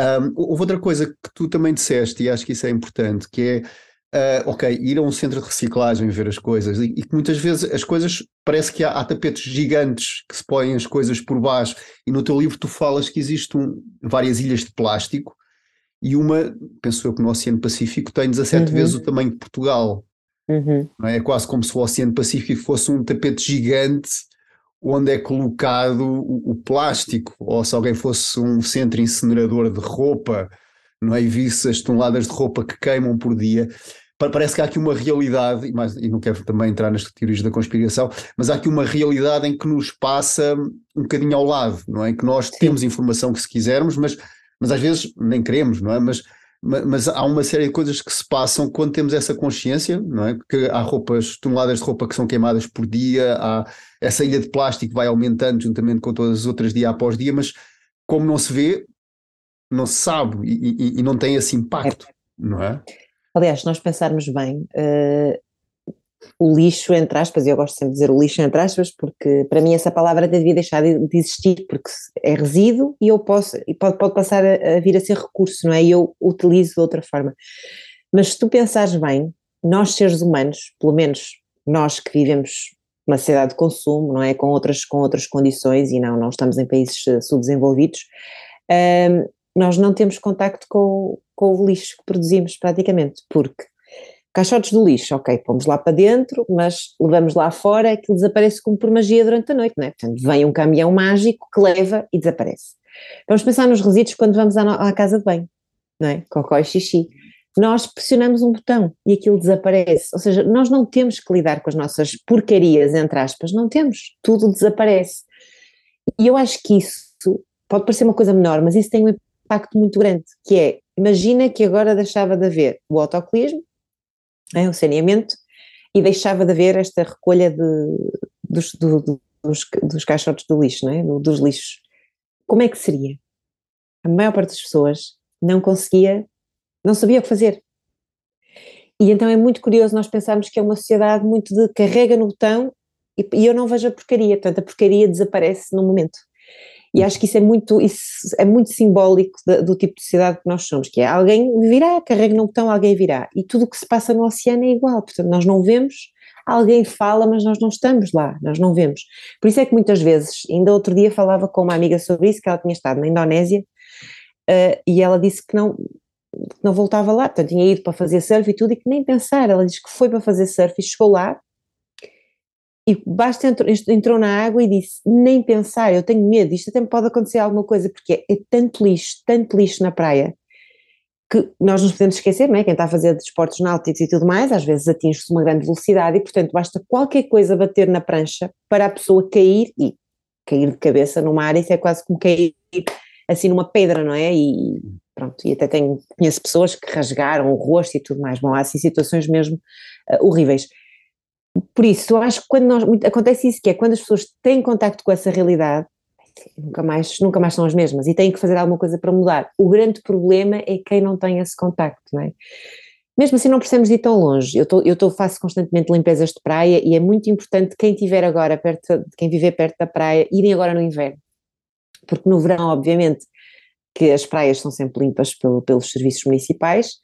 Um, houve outra coisa que tu também disseste, e acho que isso é importante, que é, uh, ok, ir a um centro de reciclagem ver as coisas, e, que muitas vezes as coisas, parece que há, há, tapetes gigantes que se põem as coisas por baixo, e no teu livro tu falas que existem várias ilhas de plástico, e uma, penso eu que no Oceano Pacífico tem 17 uhum. vezes o tamanho de Portugal. Uhum. É? é quase como se o Oceano Pacífico fosse um tapete gigante onde é colocado o, o, plástico, ou se alguém fosse um centro incinerador de roupa, não é? E visse as toneladas de roupa que queimam por dia. Parece que há aqui uma realidade, e, mais, e não quero também entrar nas teorias da conspiração, mas há aqui uma realidade em que nos passa um bocadinho ao lado, não é? Que nós temos informação que se quisermos, mas, mas às vezes nem queremos, não é? Mas mas há uma série de coisas que se passam quando temos essa consciência, não é? Que há roupas, toneladas de roupa que são queimadas por dia, há essa ilha de plástico vai aumentando juntamente com todas as outras dia após dia, mas como não se vê, não se sabe e, e, e não tem esse impacto, é. não é? Aliás, se nós pensarmos bem, uh, o lixo, entre aspas, e eu gosto sempre de dizer o lixo, entre aspas, porque para mim essa palavra devia deixar de, de existir, porque é resíduo e eu posso, e pode, pode passar a, a, vir a ser recurso, não é? E eu utilizo de outra forma. Mas se tu pensares bem, nós seres humanos, pelo menos nós que vivemos uma sociedade de consumo, não é? Com outras, com outras condições e não, não estamos em países eh, subdesenvolvidos, um, nós não temos contacto com, com o lixo que produzimos praticamente, porque Caixotes do lixo, ok, pomos lá para dentro, mas levamos lá fora, aquilo desaparece como por magia durante a noite, não é? Portanto, vem um caminhão mágico que leva e desaparece. Vamos pensar nos resíduos quando vamos à, à casa de banho, não é? Cocó e xixi. Nós pressionamos um botão e aquilo desaparece. Ou seja, nós não temos que lidar com as nossas porcarias, entre aspas, não temos. Tudo desaparece. E eu acho que isso pode parecer uma coisa menor, mas isso tem um impacto muito grande, que é, imagina que agora deixava de haver o autocolismo, é, o saneamento, e deixava de haver esta recolha de, dos, do, dos, dos caixotes do lixo, não é? dos lixos. Como é que seria? A maior parte das pessoas não conseguia, não sabia o que fazer. E então é muito curioso nós pensarmos que é uma sociedade muito de carrega no botão e, e eu não vejo a porcaria, portanto a porcaria desaparece num momento. E acho que isso é muito, isso é muito simbólico do tipo de sociedade que nós somos, que é alguém virá, carrega no botão, alguém virá. E tudo o que se passa no oceano é igual, portanto nós não vemos, alguém fala, mas nós não estamos lá, nós não vemos. Por isso é que muitas vezes, ainda outro dia falava com uma amiga sobre isso, que ela tinha estado na Indonésia, uh, e ela disse que não, que não voltava lá, portanto tinha ido para fazer surf e tudo, e que nem pensar, ela disse que foi para fazer surf e chegou lá, e basta entrou, entrou na água e disse, nem pensar, eu tenho medo, isto até me pode acontecer alguma coisa, porque é, é tanto lixo, tanto lixo na praia, que nós nos podemos esquecer, não é? Quem está a fazer desportos náuticos e tudo mais, às vezes atinge-se uma grande velocidade e, portanto, basta qualquer coisa bater na prancha para a pessoa cair e cair de cabeça numa área, isso é quase como cair assim numa pedra, não é? E pronto, e até tenho, conheço pessoas que rasgaram o rosto e tudo mais, bom, há assim situações mesmo uh, horríveis. Por isso, eu acho que quando nós, acontece isso, que é quando as pessoas têm contacto com essa realidade, nunca mais, nunca mais são as mesmas e têm que fazer alguma coisa para mudar. O grande problema é quem não tem esse contacto, não é? Mesmo assim não precisamos ir tão longe, eu, tô, eu tô, faço constantemente limpezas de praia e é muito importante quem estiver agora perto, quem viver perto da praia, irem agora no inverno, porque no verão obviamente que as praias são sempre limpas pelo, pelos serviços municipais,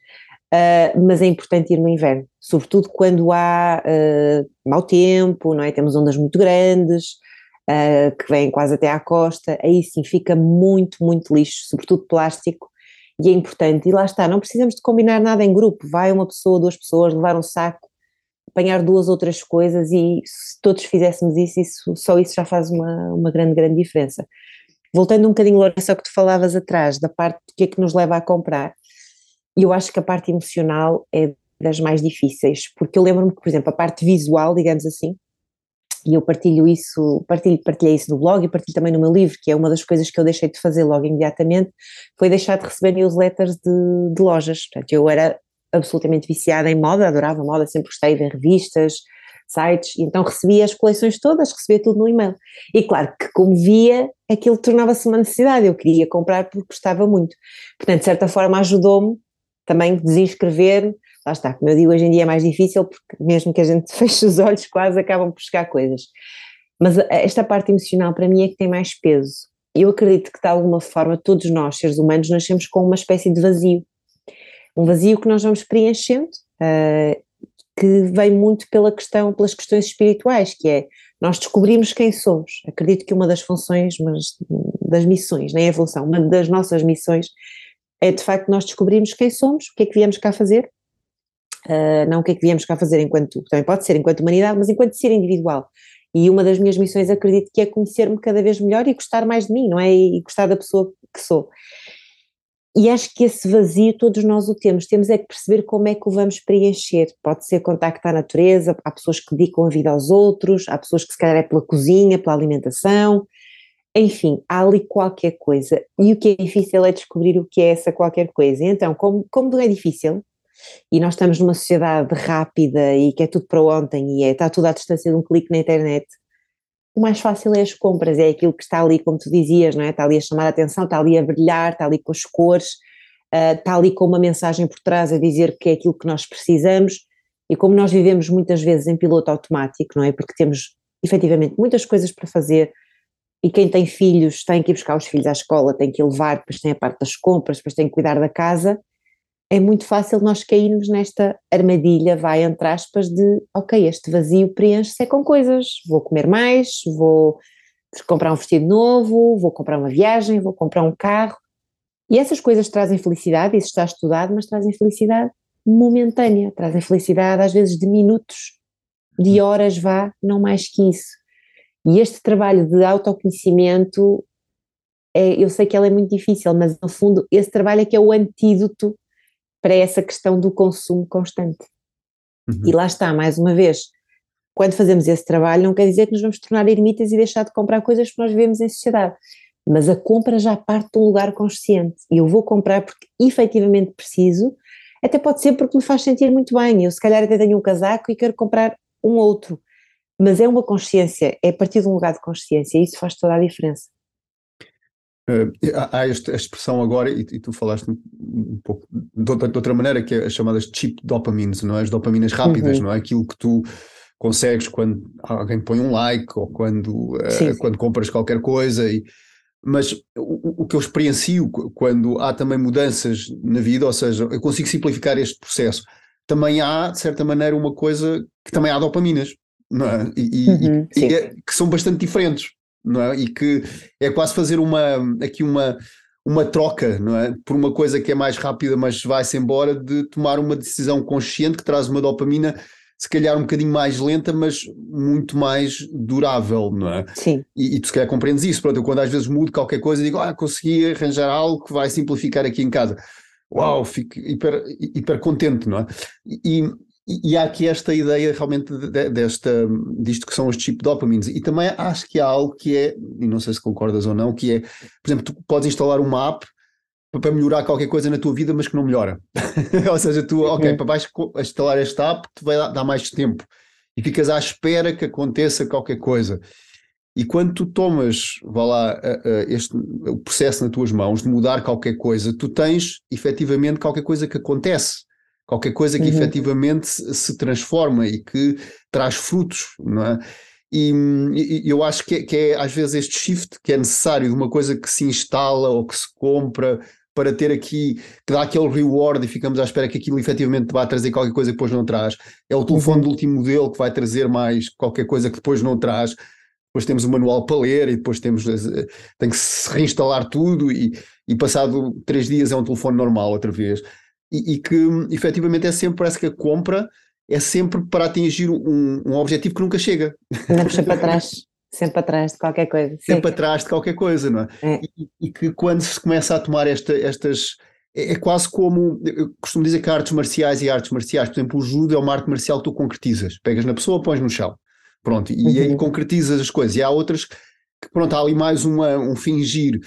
uh, mas é importante ir no inverno, sobretudo quando há uh, mau tempo, não é? Temos ondas muito grandes, uh, que vêm quase até à costa, aí sim fica muito, muito lixo, sobretudo plástico, e é importante. E lá está, não precisamos de combinar nada em grupo, vai uma pessoa, duas pessoas, levar um saco, apanhar duas outras coisas e se todos fizéssemos isso, isso só isso já faz uma, uma grande, grande diferença. Voltando um bocadinho, Lourenço, ao que tu falavas atrás, da parte do que é que nos leva a comprar, eu acho que a parte emocional é das mais difíceis, porque eu lembro-me que, por exemplo, a parte visual, digamos assim, e eu partilho isso, partilho, partilhei isso no blog e partilho também no meu livro, que é uma das coisas que eu deixei de fazer logo imediatamente, foi deixar de receber newsletters de, de lojas. Portanto, eu era absolutamente viciada em moda, adorava moda, sempre gostei de ver revistas, sites, e então recebia as coleções todas, recebia tudo no e-mail. E claro que como via, aquilo tornava-se uma necessidade, eu queria comprar porque gostava muito. Portanto, de certa forma ajudou-me também desinscrever lá está, como eu digo, hoje em dia é mais difícil porque mesmo que a gente <laughs> feche os olhos quase acabam por chegar coisas. Mas esta parte emocional para mim é que tem mais peso. Eu acredito que de alguma forma todos nós, seres humanos, nascemos com uma espécie de vazio. Um vazio que nós vamos preenchendo, uh, que vem muito pela questão, pelas questões espirituais, que é nós descobrimos quem somos. Acredito que uma das funções, mas das missões, nem a função, uma das nossas missões é de facto nós descobrirmos quem somos, o que é que viemos cá fazer Uh, não o que é que viemos cá fazer enquanto, também pode ser enquanto humanidade, mas enquanto ser individual. E uma das minhas missões, acredito que é conhecer-me cada vez melhor e gostar mais de mim, não é? E gostar da pessoa que sou. E acho que esse vazio todos nós o temos, temos é que perceber como é que o vamos preencher. Pode ser contacto à natureza, há pessoas que dedicam a vida aos outros, há pessoas que se calhar é pela cozinha, pela alimentação, enfim, há ali qualquer coisa. E o que é difícil é descobrir o que é essa qualquer coisa. Então, como, como é difícil, e nós estamos numa sociedade rápida e que é tudo para ontem e é, está tudo à distância de um clique na internet, o mais fácil é as compras, é aquilo que está ali, como tu dizias, não é? está ali a chamar a atenção, está ali a brilhar, está ali com as cores, uh, está ali com uma mensagem por trás a dizer que é aquilo que nós precisamos e como nós vivemos muitas vezes em piloto automático, não é? Porque temos efetivamente muitas coisas para fazer e quem tem filhos tem que ir buscar os filhos à escola, tem que levar, depois tem a parte das compras, depois tem que cuidar da casa é muito fácil nós cairmos nesta armadilha, vai entre aspas, de ok, este vazio preenche-se com coisas, vou comer mais, vou comprar um vestido novo, vou comprar uma viagem, vou comprar um carro. E essas coisas trazem felicidade, isso está estudado, mas trazem felicidade momentânea, trazem felicidade às vezes de minutos, de horas vá, não mais que isso. E este trabalho de autoconhecimento, é, eu sei que ela é muito difícil, mas no fundo esse trabalho é que é o antídoto para essa questão do consumo constante. Uhum. E lá está, mais uma vez, quando fazemos esse trabalho, não quer dizer que nos vamos tornar ermitas e deixar de comprar coisas que nós vivemos em sociedade, mas a compra já parte de um lugar consciente. E eu vou comprar porque efetivamente preciso, até pode ser porque me faz sentir muito bem. Eu, se calhar, até tenho um casaco e quero comprar um outro, mas é uma consciência, é a partir de um lugar de consciência, e isso faz toda a diferença. Uh, há esta expressão agora, e, e, tu falaste um pouco de outra, de outra, maneira, que é as chamadas cheap dopamines, não é? As dopaminas rápidas, uhum. não é? Aquilo que tu consegues quando alguém põe um like ou quando, uh, quando compras qualquer coisa e mas o, o, que eu experiencio quando há também mudanças na vida, ou seja, eu consigo simplificar este processo. Também há, de certa maneira, uma coisa que também há dopaminas, não é? E, uhum, e, e é, que são bastante diferentes, não é? E que é quase fazer uma, aqui uma, uma troca, não é? Por uma coisa que é mais rápida, mas vai-se embora, de tomar uma decisão consciente que traz uma dopamina se calhar um bocadinho mais lenta, mas muito mais durável, não é? Sim. E, e tu se calhar compreendes isso. Pronto, eu quando às vezes mudo qualquer coisa digo, ah, consegui arranjar algo que vai simplificar aqui em casa. Uau, fico hiper, hiper contente, não é? E, e, há aqui esta ideia realmente de, desta, disto que são os chip dopamines. E também acho que há algo que é, e não sei se concordas ou não, que é, por exemplo, tu podes instalar uma app para melhorar qualquer coisa na tua vida, mas que não melhora. <laughs> Ou seja, tu, ok, uhum. para vais instalar esta app, te vai dar mais tempo e ficas à espera que aconteça qualquer coisa. E quando tu tomas, vá lá, este, o processo nas tuas mãos de mudar qualquer coisa, tu tens efetivamente qualquer coisa que acontece, qualquer coisa que uhum. efetivamente se transforma e que traz frutos, não é? E, e eu acho que é, que é, às vezes este shift que é necessário de uma coisa que se instala ou que se compra para ter aqui, que dá aquele reward e ficamos à espera que aquilo efetivamente vá trazer qualquer coisa que depois não traz. É o telefone uhum. do último modelo que vai trazer mais qualquer coisa que depois não traz. Depois temos o manual para ler e depois temos eh, tem que se reinstalar tudo e, e passado três dias é um telefone normal outra vez. E, e que efetivamente é sempre, parece que a compra é sempre para atingir um, um objetivo que nunca chega. Andamos sempre atrás. Sempre atrás de qualquer coisa. Sempre Sim. atrás de qualquer coisa, não é? é. E, e, que quando se começa a tomar esta, estas. É, é, quase como. Eu costumo dizer que artes marciais e artes marciais, por exemplo, o judo é uma arte marcial que tu concretizas. Pegas na pessoa, pões no chão. Pronto, e uhum. aí concretizas as coisas. E há outras que, pronto, há ali mais uma, um fingir.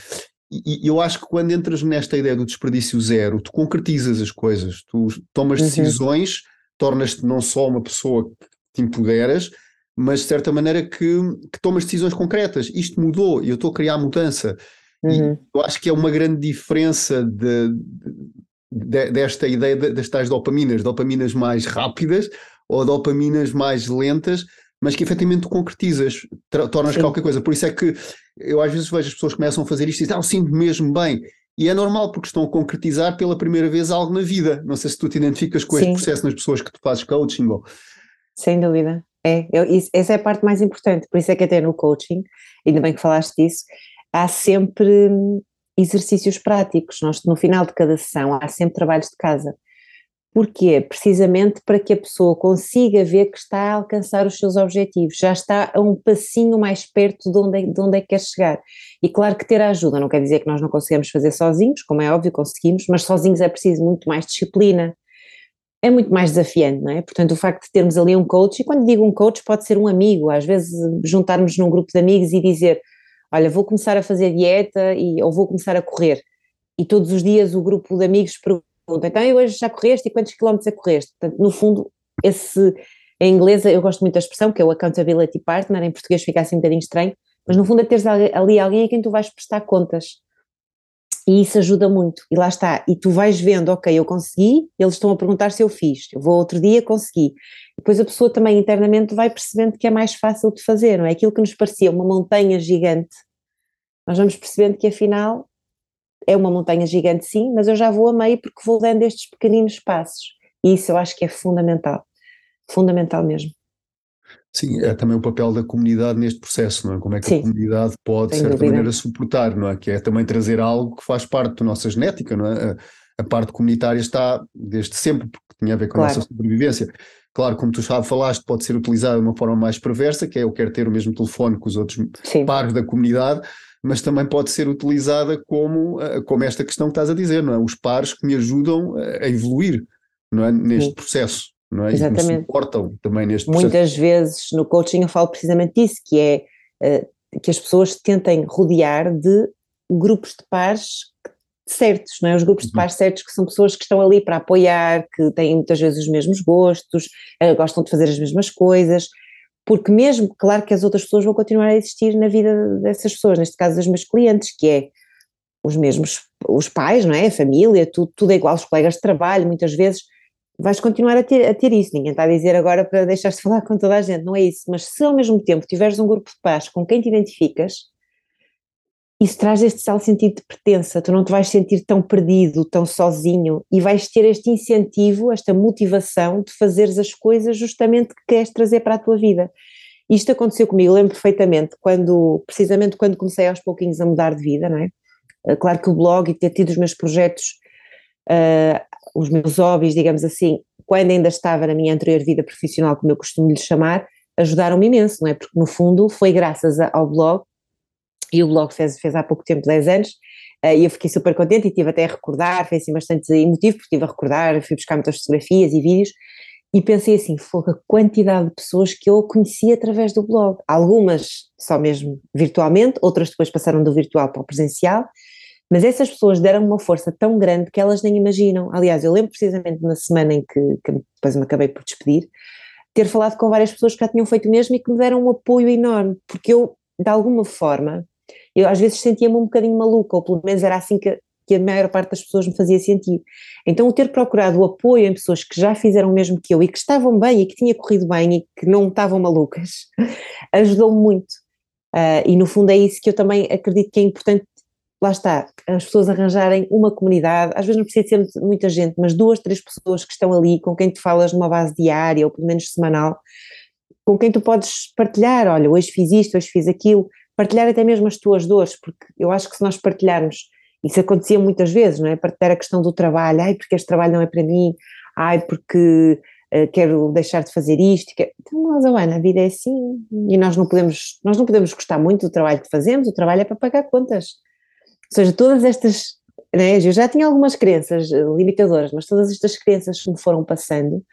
E, eu acho que quando entras nesta ideia do desperdício zero, tu concretizas as coisas, tu tomas uhum. decisões, tornas-te não só uma pessoa que te empoderas, mas de certa maneira que, que tomas decisões concretas. Isto mudou e eu estou a criar mudança. Uhum. E eu acho que é uma grande diferença de, de, desta ideia das tais dopaminas, dopaminas mais rápidas ou dopaminas mais lentas, mas que efetivamente concretizas, tornas Sim. qualquer coisa. Por isso é que eu às vezes vejo as pessoas que começam a fazer isto e dizem, ah, eu sinto mesmo bem. E é normal porque estão a concretizar pela primeira vez algo na vida. Não sei se tu te identificas com Sim. este processo nas pessoas que tu fazes coaching. Ou... Sem dúvida. É, eu, isso, essa é a parte mais importante, por isso é que até no coaching, ainda bem que falaste disso, há sempre hum, exercícios práticos, nós no final de cada sessão há sempre trabalhos de casa. Porquê? Precisamente para que a pessoa consiga ver que está a alcançar os seus objetivos, já está a um passinho mais perto de onde, é, de onde é que quer chegar. E claro que ter ajuda não quer dizer que nós não conseguimos fazer sozinhos, como é óbvio, conseguimos, mas sozinhos é preciso muito mais disciplina, é muito mais desafiante, não é? Portanto, o facto de termos ali um coach, e quando digo um coach pode ser um amigo, às vezes juntarmos num grupo de amigos e dizer, olha, vou começar a fazer dieta e, ou vou começar a correr, e todos os dias o grupo de amigos pergunta, então eu hoje já correste e quantos quilómetros é correste? Portanto, no fundo, esse, em inglês eu gosto muito da expressão, que é o accountability partner, em português fica assim um bocadinho estranho, mas no fundo é teres ali alguém a quem tu vais prestar contas, e isso ajuda muito. E lá está. E tu vais vendo, ok, eu consegui, eles estão a perguntar se eu fiz. Eu vou outro dia, consegui. Depois a pessoa também internamente vai percebendo que é mais fácil de fazer, não é? Aquilo que nos parecia uma montanha gigante, nós vamos percebendo que afinal é uma montanha gigante, sim, mas eu já vou a meio porque vou dando estes pequeninos passos. E isso eu acho que é fundamental. Fundamental mesmo. Sim, é também o papel da comunidade neste processo, não é? Como é que Sim, a comunidade pode, de certa dúvida. maneira, suportar, não é? Que é também trazer algo que faz parte da nossa genética, não é? A, a parte comunitária está desde sempre, porque tinha a ver com claro. a nossa sobrevivência. Claro, como tu já falaste, pode ser utilizada de uma forma mais perversa, que é eu quero ter o mesmo telefone que os outros Sim. pares da comunidade, mas também pode ser utilizada como, eh, como esta questão que estás a dizer, não é? Os pares que me ajudam a evoluir, não é? Neste Sim. processo não é? Exatamente. E que suportam também neste processo. Muitas vezes no coaching eu falo precisamente disso, que é uh, que as pessoas tentem rodear de grupos de pares certos, não é? Os grupos de uhum. pares certos que são pessoas que estão ali para apoiar, que têm muitas vezes os mesmos gostos, gostam de fazer as mesmas coisas, porque mesmo, claro que as outras pessoas vão continuar a existir na vida dessas pessoas, neste caso dos meus clientes, que é os mesmos, os pais, não é? A família, tudo, tudo é igual, os colegas de trabalho, muitas vezes vais continuar a ter, a ter isso. Ninguém está a dizer agora para <laughs> deixares de falar com toda a gente, não é isso. Mas se ao mesmo tempo tiveres um grupo de paz com quem te identificas, isso traz este tal sentido de pertença, tu não te vais sentir tão perdido, tão sozinho e vais ter este incentivo, esta motivação de fazeres as coisas justamente que queres trazer para a tua vida. Isto aconteceu comigo, lembro perfeitamente, quando, precisamente quando comecei aos pouquinhos a mudar de vida, não é? Eh, claro que o blog e ter tido os meus projetos, uh, os meus hobbies, digamos assim, quando ainda estava na minha anterior vida profissional, como eu costumo lhe chamar, ajudaram-me imenso, não é? Porque no fundo foi graças ao blog, e o blog fez, fez há pouco tempo, 10 anos, uh, e eu fiquei super contente e tive até a recordar, foi assim bastante emotivo, porque estive a recordar, fui buscar muitas fotografias e vídeos, e pensei assim, foi a quantidade de pessoas que eu conheci através do blog, algumas só mesmo virtualmente, outras depois passaram do virtual para o presencial, mas essas pessoas deram uma força tão grande que elas nem imaginam. Aliás, eu lembro precisamente na semana em que, que depois me acabei por despedir, ter falado com várias pessoas que já tinham feito o mesmo e que me deram um apoio enorme, porque eu, de alguma forma, eu às vezes sentia-me um bocadinho maluca, ou pelo menos era assim que, que a maior parte das pessoas me fazia sentir. Então, ter procurado o apoio em pessoas que já fizeram o mesmo que eu e que estavam bem e que tinha corrido bem e que não estavam malucas, <laughs> ajudou-me muito. Uh, e no fundo é isso que eu também acredito que é importante lá está, as pessoas arranjarem uma comunidade, às vezes não precisa ser muita gente, mas duas, três pessoas que estão ali, com quem tu falas numa base diária ou pelo menos semanal, com quem tu podes partilhar, olha, hoje fiz isto, hoje fiz aquilo, partilhar até mesmo as tuas dores, porque eu acho que se nós partilharmos, isso acontecia muitas vezes, não é? Partilhar a questão do trabalho, ai, porque este trabalho não é para mim, ai, porque uh, quero deixar de fazer isto, quero... então, mas, Ana, a vida é assim, e nós não podemos, nós não podemos gostar muito do trabalho que fazemos, o trabalho é para pagar contas, ou seja, todas estas, né, eu já tinha algumas crenças eh, limitadoras, mas todas estas crenças que me foram passando,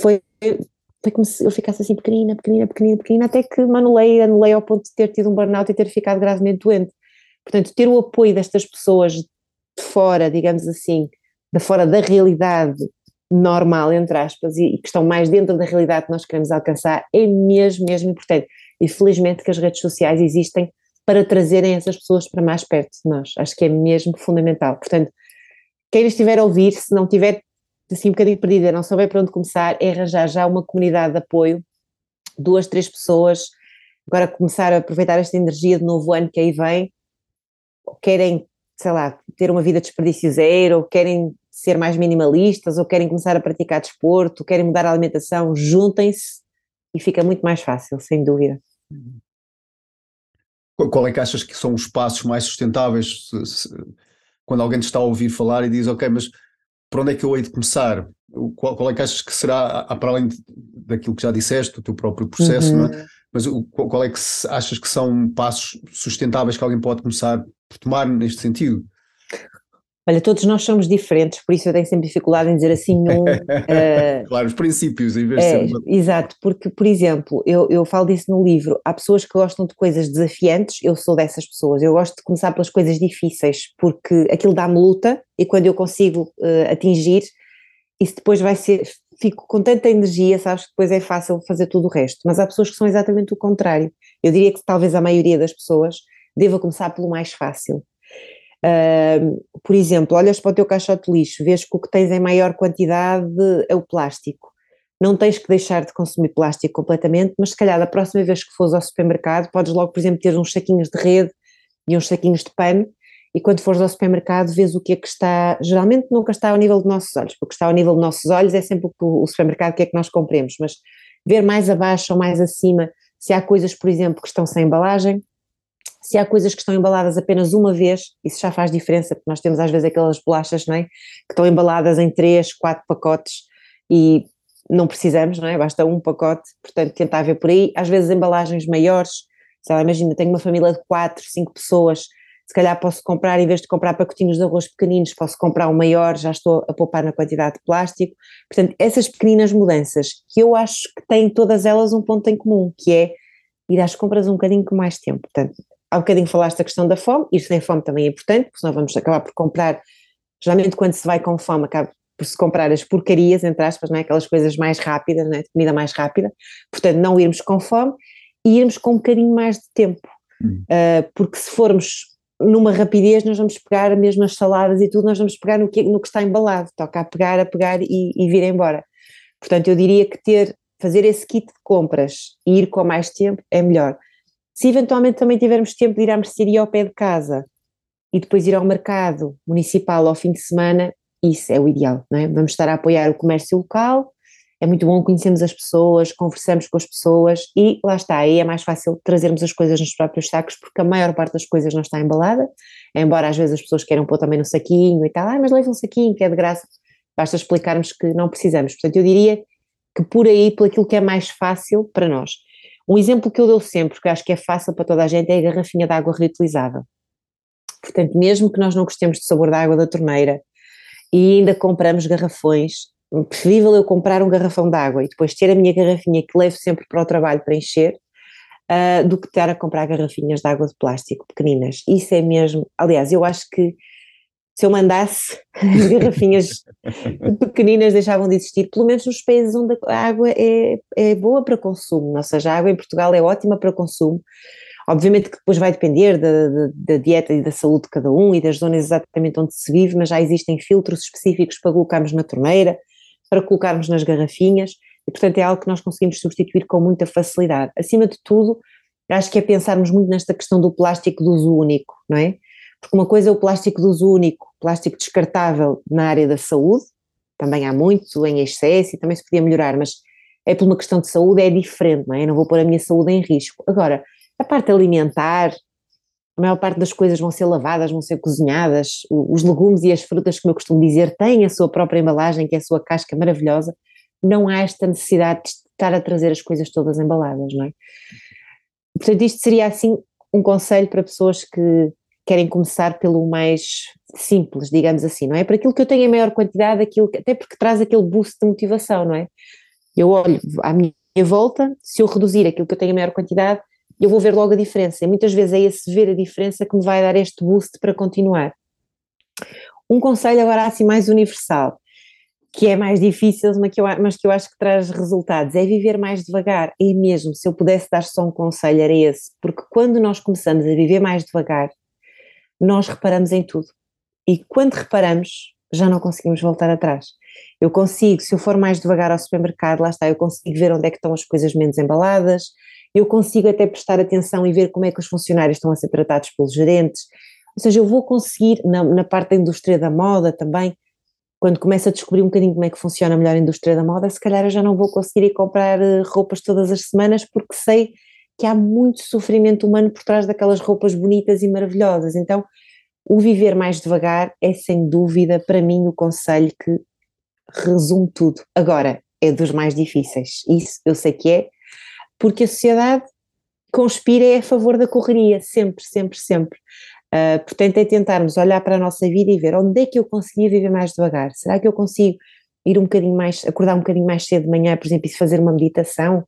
foi, eu ficasse assim pequenina, pequenina, pequenina, pequenina, até que me anulei, anulei ao ponto de ter tido um burnout e ter ficado gravemente doente. Portanto, ter o apoio destas pessoas de fora, digamos assim, de fora da realidade normal, entre aspas, e, e que estão mais dentro da realidade que nós queremos alcançar, é mesmo, mesmo importante. E felizmente que as redes sociais existem para trazerem essas pessoas para mais perto de nós. Acho que é mesmo fundamental. Portanto, quem estiver a ouvir, se não tiver assim um bocadinho perdida, não souber para onde começar, é arranjar já uma comunidade de apoio, duas, três pessoas, agora começar a aproveitar esta energia de novo ano que aí vem, querem, sei lá, ter uma vida desperdício zero, ou querem ser mais minimalistas, ou querem começar a praticar desporto, querem mudar a alimentação, juntem-se e fica muito mais fácil, sem dúvida. Qual é que achas que são os passos mais sustentáveis se, se, quando alguém te está a ouvir falar e diz, ok, mas por onde é que eu hei de começar? Qual, qual é que achas que será, para além daquilo que já disseste, o teu próprio processo, uhum. não é? Uhum. Mas qual é que achas que são passos sustentáveis que alguém pode começar por tomar neste sentido? Olha, todos nós somos diferentes, por isso eu tenho sempre dificuldade em dizer assim num. Uh, <laughs> claro, os princípios, em vez é, de ser. Exato, porque, por exemplo, eu, eu falo disso no livro. Há pessoas que gostam de coisas desafiantes, eu sou dessas pessoas. Eu gosto de começar pelas coisas difíceis, porque aquilo dá-me luta e quando eu consigo uh, atingir, isso depois vai ser. Fico com tanta energia, sabes que depois é fácil fazer tudo o resto. Mas há pessoas que são exatamente o contrário. Eu diria que talvez a maioria das pessoas deva começar pelo mais fácil Uh, por exemplo, olhas para o teu caixote de lixo, vês que o que tens em maior quantidade é o plástico. Não tens que deixar de consumir plástico completamente, mas se calhar da próxima vez que fores ao supermercado, podes logo, por exemplo, ter uns saquinhos de rede e uns saquinhos de pano, e quando fores ao supermercado vês o que é que está, geralmente nunca está ao nível dos nossos olhos, porque está ao nível dos nossos olhos é sempre o, o supermercado que é que nós compremos, mas ver mais abaixo ou mais acima se há coisas, por exemplo, que estão sem embalagem, se há coisas que estão embaladas apenas uma vez, isso já faz diferença, porque nós temos às vezes aquelas bolachas, não é? Que estão embaladas em três, quatro pacotes e não precisamos, não é? Basta um pacote, portanto tentar ver por aí. Às vezes embalagens maiores, sei lá, imagina, tenho uma família de quatro, cinco pessoas, se calhar posso comprar, em vez de comprar pacotinhos de arroz pequeninos, posso comprar um maior, já estou a poupar na quantidade de plástico. Portanto, essas pequeninas mudanças, que eu acho que têm todas elas um ponto em comum, que é ir às compras um bocadinho com mais tempo. Portanto, há bocadinho falaste da questão da fome, isso sem fome também é importante, porque senão vamos acabar por comprar, geralmente quando se vai com fome acaba por se comprar as porcarias, entre aspas, não é? aquelas coisas mais rápidas, não é? comida mais rápida, portanto não irmos com fome e irmos com um bocadinho mais de tempo, hum. uh, porque se formos numa rapidez nós vamos pegar as mesmas saladas e tudo, nós vamos pegar no que, no que está embalado, toca a pegar, a pegar e, e vir embora. Portanto, eu diria que ter, fazer esse kit de compras e ir com mais tempo é melhor. Se eventualmente também tivermos tempo de ir à mercearia ao pé de casa e depois ir ao mercado municipal ao fim de semana, isso é o ideal, não é? Vamos estar a apoiar o comércio local, é muito bom conhecermos as pessoas, conversamos com as pessoas e lá está, aí é mais fácil trazermos as coisas nos próprios sacos porque a maior parte das coisas não está embalada, embora às vezes as pessoas queiram pôr também no saquinho e tal, ah, mas leva um saquinho que é de graça, basta explicarmos que não precisamos. Portanto, eu diria que por aí, por aquilo que é mais fácil para nós. Um exemplo que eu dou sempre, que acho que é fácil para toda a gente, é a garrafinha de água. Portanto, mesmo que nós não gostemos do sabor da água da torneira e ainda compramos garrafões, preferível eu comprar um garrafão de água e depois ter a minha garrafinha que levo sempre para o trabalho para encher, uh, do que estar a comprar garrafinhas de água de plástico pequeninas. Isso é mesmo, aliás, eu acho que se eu mandasse, <laughs> as garrafinhas pequeninas deixavam de existir, pelo menos nos países onde a água é, é boa para consumo, ou seja, a água em Portugal é ótima para consumo, Obviamente que depois vai depender da, da, da, dieta e da saúde de cada um e das zonas exatamente onde se vive, mas já existem filtros específicos para colocarmos na torneira, para colocarmos nas garrafinhas, e portanto é algo que nós conseguimos substituir com muita facilidade. Acima de tudo, acho que é pensarmos muito nesta questão do plástico de uso único, não é? Porque uma coisa é o plástico de uso único, plástico descartável na área da saúde, também há muito em excesso e também se podia melhorar, mas é por uma questão de saúde, é diferente, não é? Eu não vou pôr a minha saúde em risco. Agora, a parte alimentar, a maior parte das coisas vão ser lavadas, vão ser cozinhadas, os legumes e as frutas, como eu costumo dizer, têm a sua própria embalagem, que é a sua casca maravilhosa, não há esta necessidade de estar a trazer as coisas todas embaladas, não é? Portanto, isto seria assim um conselho para pessoas que querem começar pelo mais simples, digamos assim, não é? Para aquilo que eu tenho em maior quantidade, aquilo que, até porque traz aquele boost de motivação, não é? Eu olho à minha volta, se eu reduzir aquilo que eu tenho em maior quantidade, eu vou ver logo a diferença. E muitas vezes é esse ver a diferença que me vai dar este boost para continuar. Um conselho agora assim mais universal, que é mais difícil, mas que, eu, mas que eu acho que traz resultados, é viver mais devagar. E mesmo, se eu pudesse dar só um conselho, era esse, porque quando nós começamos a viver mais devagar, nós reparamos em tudo. E quando reparamos, já não conseguimos voltar atrás. Eu consigo, se eu for mais devagar ao supermercado, lá está, eu consigo ver onde é que estão as coisas menos embaladas, eu consigo até prestar atenção e ver como é que os funcionários estão a ser tratados pelos gerentes, ou seja, eu vou conseguir, na, na parte da indústria da moda também, quando começo a descobrir um bocadinho como é que funciona melhor a indústria da moda, se calhar eu já não vou conseguir ir comprar eh, roupas todas as semanas porque sei que há muito sofrimento humano por trás daquelas roupas bonitas e maravilhosas. Então, o viver mais devagar é sem dúvida para mim o conselho que resume tudo. Agora, é dos mais difíceis, isso eu sei que é, porque a sociedade conspira a favor da correria, sempre, sempre, sempre. Uh, portanto, é tentarmos olhar para a nossa vida e ver onde é que eu conseguia viver mais devagar. Será que eu consigo ir um bocadinho mais, acordar um bocadinho mais cedo de manhã, por exemplo, e fazer uma meditação?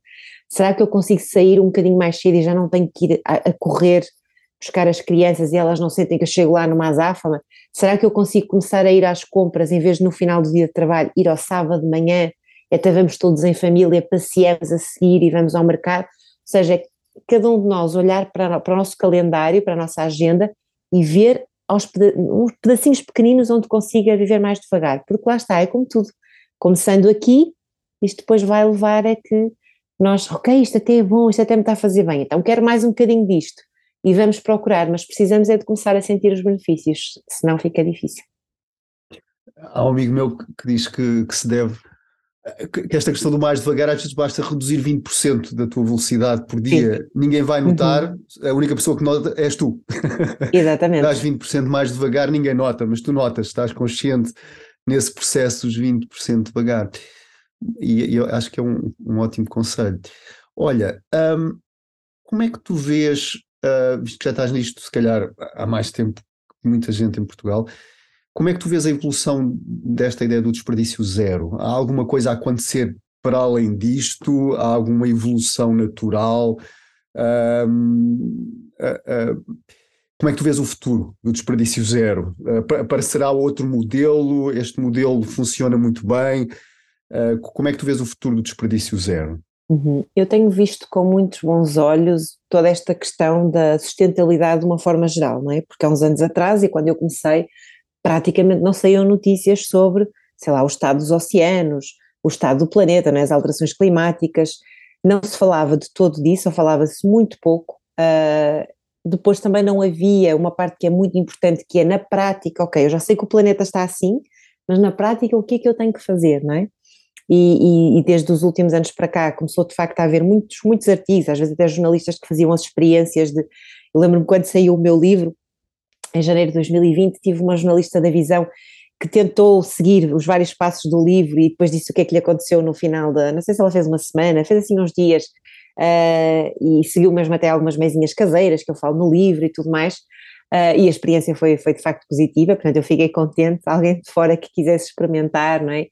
Será que eu consigo sair um bocadinho mais cedo e já não tenho que ir a, a correr buscar as crianças e elas não sentem que eu chego lá numa azáfama? Será que eu consigo começar a ir às compras em vez de no final do dia de trabalho ir ao sábado de manhã? Até vamos todos em família, passeamos a seguir e vamos ao mercado, ou seja, cada um de nós olhar para, para o nosso calendário, para a nossa agenda e ver aos peda uns pedacinhos pequeninos onde consiga viver mais devagar, porque lá está, é como tudo, começando aqui, isto depois vai levar a que nós, ok, isto até é bom, isto até me está a fazer bem, então quero mais um bocadinho disto, e vamos procurar, mas precisamos é de começar a sentir os benefícios, senão fica difícil. Há um amigo meu que diz que, que se deve que esta questão do mais devagar, às vezes basta reduzir 20% da tua velocidade por dia, Sim. ninguém vai notar, uhum. a única pessoa que nota és tu. Exatamente. <laughs> Dás 20% mais devagar, ninguém nota, mas tu notas, estás consciente nesse processo dos 20% devagar. E, eu acho que é um, um ótimo conselho. Olha, um, como é que tu vês, uh, visto que já estás nisto, se calhar há mais tempo que muita gente em Portugal, como é que tu vês a evolução desta ideia do desperdício zero? Há alguma coisa a acontecer para além disto? Há alguma evolução natural? Um, uh, uh, como é que tu vês o futuro do desperdício zero? Aparecerá outro modelo? Este modelo funciona muito bem? Uh, como é que tu vês o futuro do desperdício zero? Uhum. Eu tenho visto com muitos bons olhos toda esta questão da sustentabilidade de uma forma geral, não é? Porque há uns anos atrás, e quando eu comecei, praticamente não saíam notícias sobre, sei lá, o estado dos oceanos, o estado do planeta, né, as alterações climáticas, não se falava de todo disso, ou falava-se muito pouco, Uh, depois também não havia uma parte que é muito importante, que é na prática, ok, eu já sei que o planeta está assim, mas na prática o que é que eu tenho que fazer, não é? E, e, e, desde os últimos anos para cá começou de facto a haver muitos, muitos artigos, às vezes até jornalistas que faziam as experiências de. Eu lembro-me quando saiu o meu livro, em janeiro de 2020, tive uma jornalista da Visão que tentou seguir os vários passos do livro e depois disse o que é que lhe aconteceu no final da. Não sei se ela fez uma semana, fez assim uns dias uh, e seguiu mesmo até algumas mesinhas caseiras que eu falo no livro e tudo mais. Uh, e a experiência foi, foi de facto positiva, portanto eu fiquei contente, alguém de fora que quisesse experimentar, não é?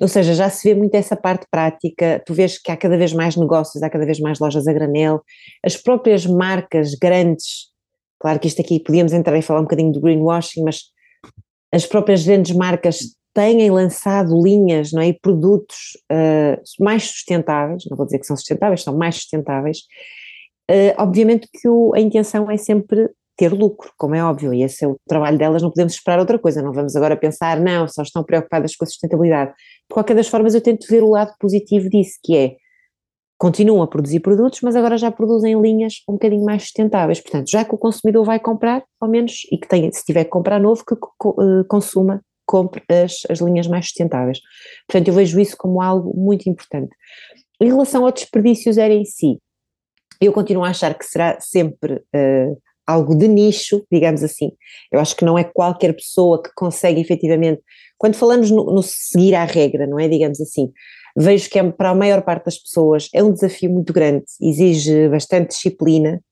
Ou seja, já se vê muito essa parte prática, tu vês que há cada vez mais negócios, há cada vez mais lojas a granel, as próprias marcas grandes, claro que isto aqui podíamos entrar e falar um bocadinho do greenwashing, mas as próprias grandes marcas têm lançado linhas não é, e produtos uh, mais sustentáveis, não vou dizer que são sustentáveis, são mais sustentáveis, uh, obviamente que o, a intenção é sempre ter lucro, como é óbvio, e esse é o trabalho delas, não podemos esperar outra coisa, não vamos agora pensar, não, só estão preocupadas com a sustentabilidade. De qualquer das formas, eu tento ver o lado positivo disso, que é, continuam a produzir produtos, mas agora já produzem linhas um bocadinho mais sustentáveis, portanto, já que o consumidor vai comprar, ao menos, e que tenha, se tiver que comprar novo, que uh, consuma, compre as, as linhas mais sustentáveis. Portanto, eu vejo isso como algo muito importante. Em relação ao desperdício zero em si, eu continuo a achar que será sempre uh, algo de nicho, digamos assim. Eu acho que não é qualquer pessoa que consegue efetivamente. Quando falamos no, no seguir à regra, não é? Digamos assim, vejo que é, para a maior parte das pessoas é um desafio muito grande, exige bastante disciplina.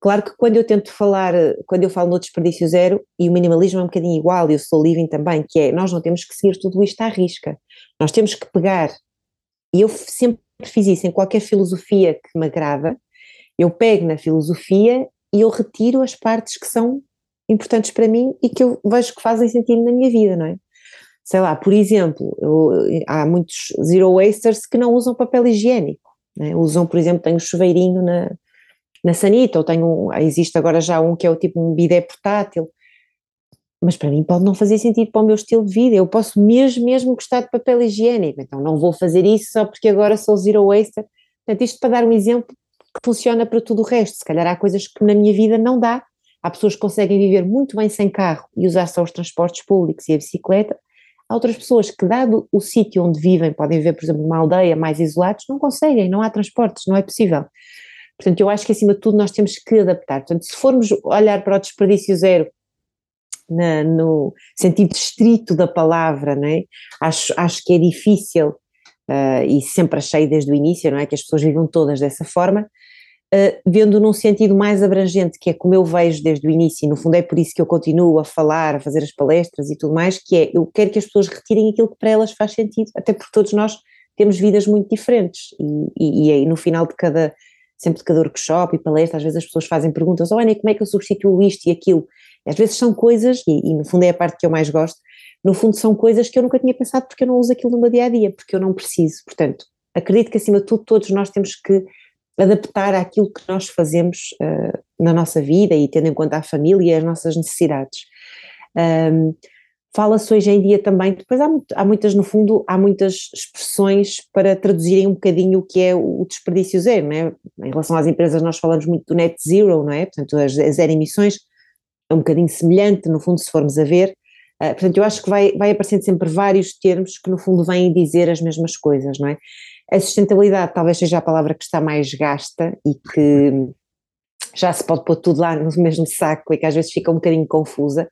Claro que quando eu tento falar, quando eu falo no desperdício zero, e o minimalismo é um bocadinho igual, e eu sou living também, que é, nós não temos que seguir tudo isto à risca, nós temos que pegar, e eu sempre fiz isso em qualquer filosofia que me agrada, eu pego na filosofia e eu retiro as partes que são importantes para mim e que eu vejo que fazem sentido na minha vida, não é? Sei lá, por exemplo, eu, há muitos zero wasters que não usam papel higiênico, né? usam, por exemplo, tenho um chuveirinho na, na sanita, ou tenho, existe agora já um que é o tipo um bidé portátil, mas para mim pode não fazer sentido para o meu estilo de vida, eu posso mesmo, mesmo gostar de papel higiênico, então não vou fazer isso só porque agora sou zero waster, portanto isto para dar um exemplo que funciona para tudo o resto. Se calhar há coisas que na minha vida não dá. Há pessoas que conseguem viver muito bem sem carro e usar só os transportes públicos e a bicicleta. Há outras pessoas que, dado o sítio onde vivem, podem viver, por exemplo, numa aldeia mais isolados, não conseguem, não há transportes, não é possível. Portanto, eu acho que acima de tudo nós temos que adaptar. Portanto, se formos olhar para o desperdício zero na, no sentido estrito da palavra, né, acho, acho que é difícil uh, e sempre achei desde o início, não é, que as pessoas vivam todas dessa forma, uh, vendo num sentido mais abrangente, que é como eu vejo desde o início, e no fundo é por isso que eu continuo a falar, a fazer as palestras e tudo mais, que é, eu quero que as pessoas retirem aquilo que para elas faz sentido, até porque todos nós temos vidas muito diferentes, e, e, e aí no final de cada, sempre de cada workshop e palestra, às vezes as pessoas fazem perguntas, Ana, como é que eu substituo isto e aquilo? E às vezes são coisas, e, e, no fundo é a parte que eu mais gosto, no fundo são coisas que eu nunca tinha pensado porque eu não uso aquilo no meu dia a dia, porque eu não preciso. Portanto, acredito que acima de tudo todos nós temos que adaptar àquilo que nós fazemos uh, na nossa vida e tendo em conta a família e as nossas necessidades. Um, Fala-se hoje em dia também, depois há, há, muitas, no fundo, há muitas expressões para traduzirem um bocadinho o que é o desperdício zero, não é? Em relação às empresas nós falamos muito do net zero, não é? Portanto, as, as zero emissões é um bocadinho semelhante, no fundo, se formos a ver, Uh, portanto, eu acho que vai, vai aparecendo sempre vários termos que no fundo vêm dizer as mesmas coisas, não é? A sustentabilidade talvez seja a palavra que está mais gasta e que já se pode pôr tudo lá no mesmo saco e que às vezes fica um bocadinho confusa.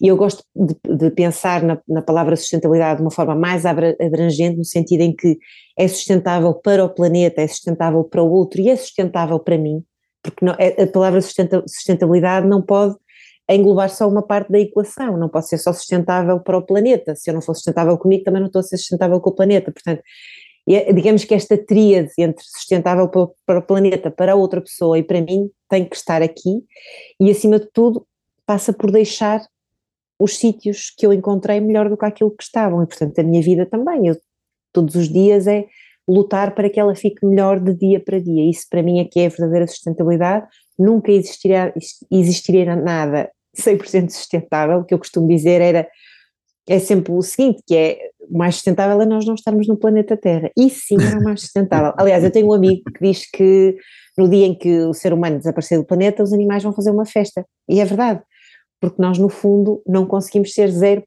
E eu gosto de, de pensar na, na, palavra sustentabilidade de uma forma mais abrangente, no sentido em que é sustentável para o planeta, é sustentável para o outro e é sustentável para mim, porque não, é, a palavra sustentabilidade não pode englobar só uma parte da equação, não pode ser só sustentável para o planeta. Se eu não for sustentável comigo, também não estou a ser sustentável com o planeta. Portanto, é, digamos que esta tríade entre sustentável para, o planeta, para a outra pessoa e para mim tem que estar aqui e, acima de tudo, passa por deixar os sítios que eu encontrei melhor do que aquilo que estavam. E, portanto, a minha vida também. Eu, todos os dias é lutar para que ela fique melhor de dia para dia. Isso, para mim, é que é a verdadeira sustentabilidade. Nunca existiria, existiria nada 100% sustentável, o que eu costumo dizer era é sempre o seguinte, que é o mais sustentável é nós não estarmos no planeta Terra. E sim era o mais sustentável. Aliás, eu tenho um amigo que diz que no dia em que o ser humano desaparecer do planeta, os animais vão fazer uma festa. E é verdade, porque nós no fundo não conseguimos ser 0%,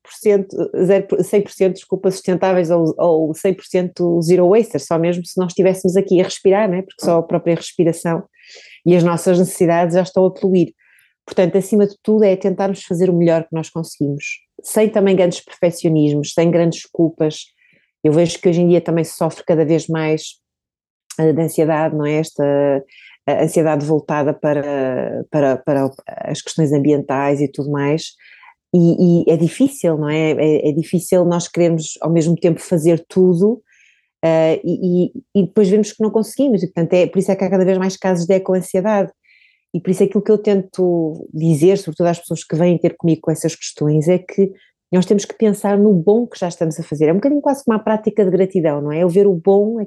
0 100% desculpa, sustentáveis ou, ou 100% zero waster, só mesmo se nós estivéssemos aqui a respirar, né? porque só a própria respiração e as nossas necessidades já estão a poluir. Portanto, acima de tudo é tentarmos fazer o melhor que nós conseguimos, sem também grandes perfeccionismos, sem grandes culpas. Eu vejo que hoje em dia também se sofre cada vez mais uh, de ansiedade, não é? Esta ansiedade voltada para, para, para as questões ambientais e tudo mais. E, e é difícil, não é? é? é? difícil nós queremos ao mesmo tempo fazer tudo uh, e, e, depois vemos que não conseguimos, e portanto é por isso é que há cada vez mais casos de eco-ansiedade. E por isso é aquilo que eu tento dizer, sobretudo às pessoas que vêm ter comigo com essas questões, é que nós temos que pensar no bom que já estamos a fazer. É um bocadinho quase como uma prática de gratidão, não é? Eu ver o bom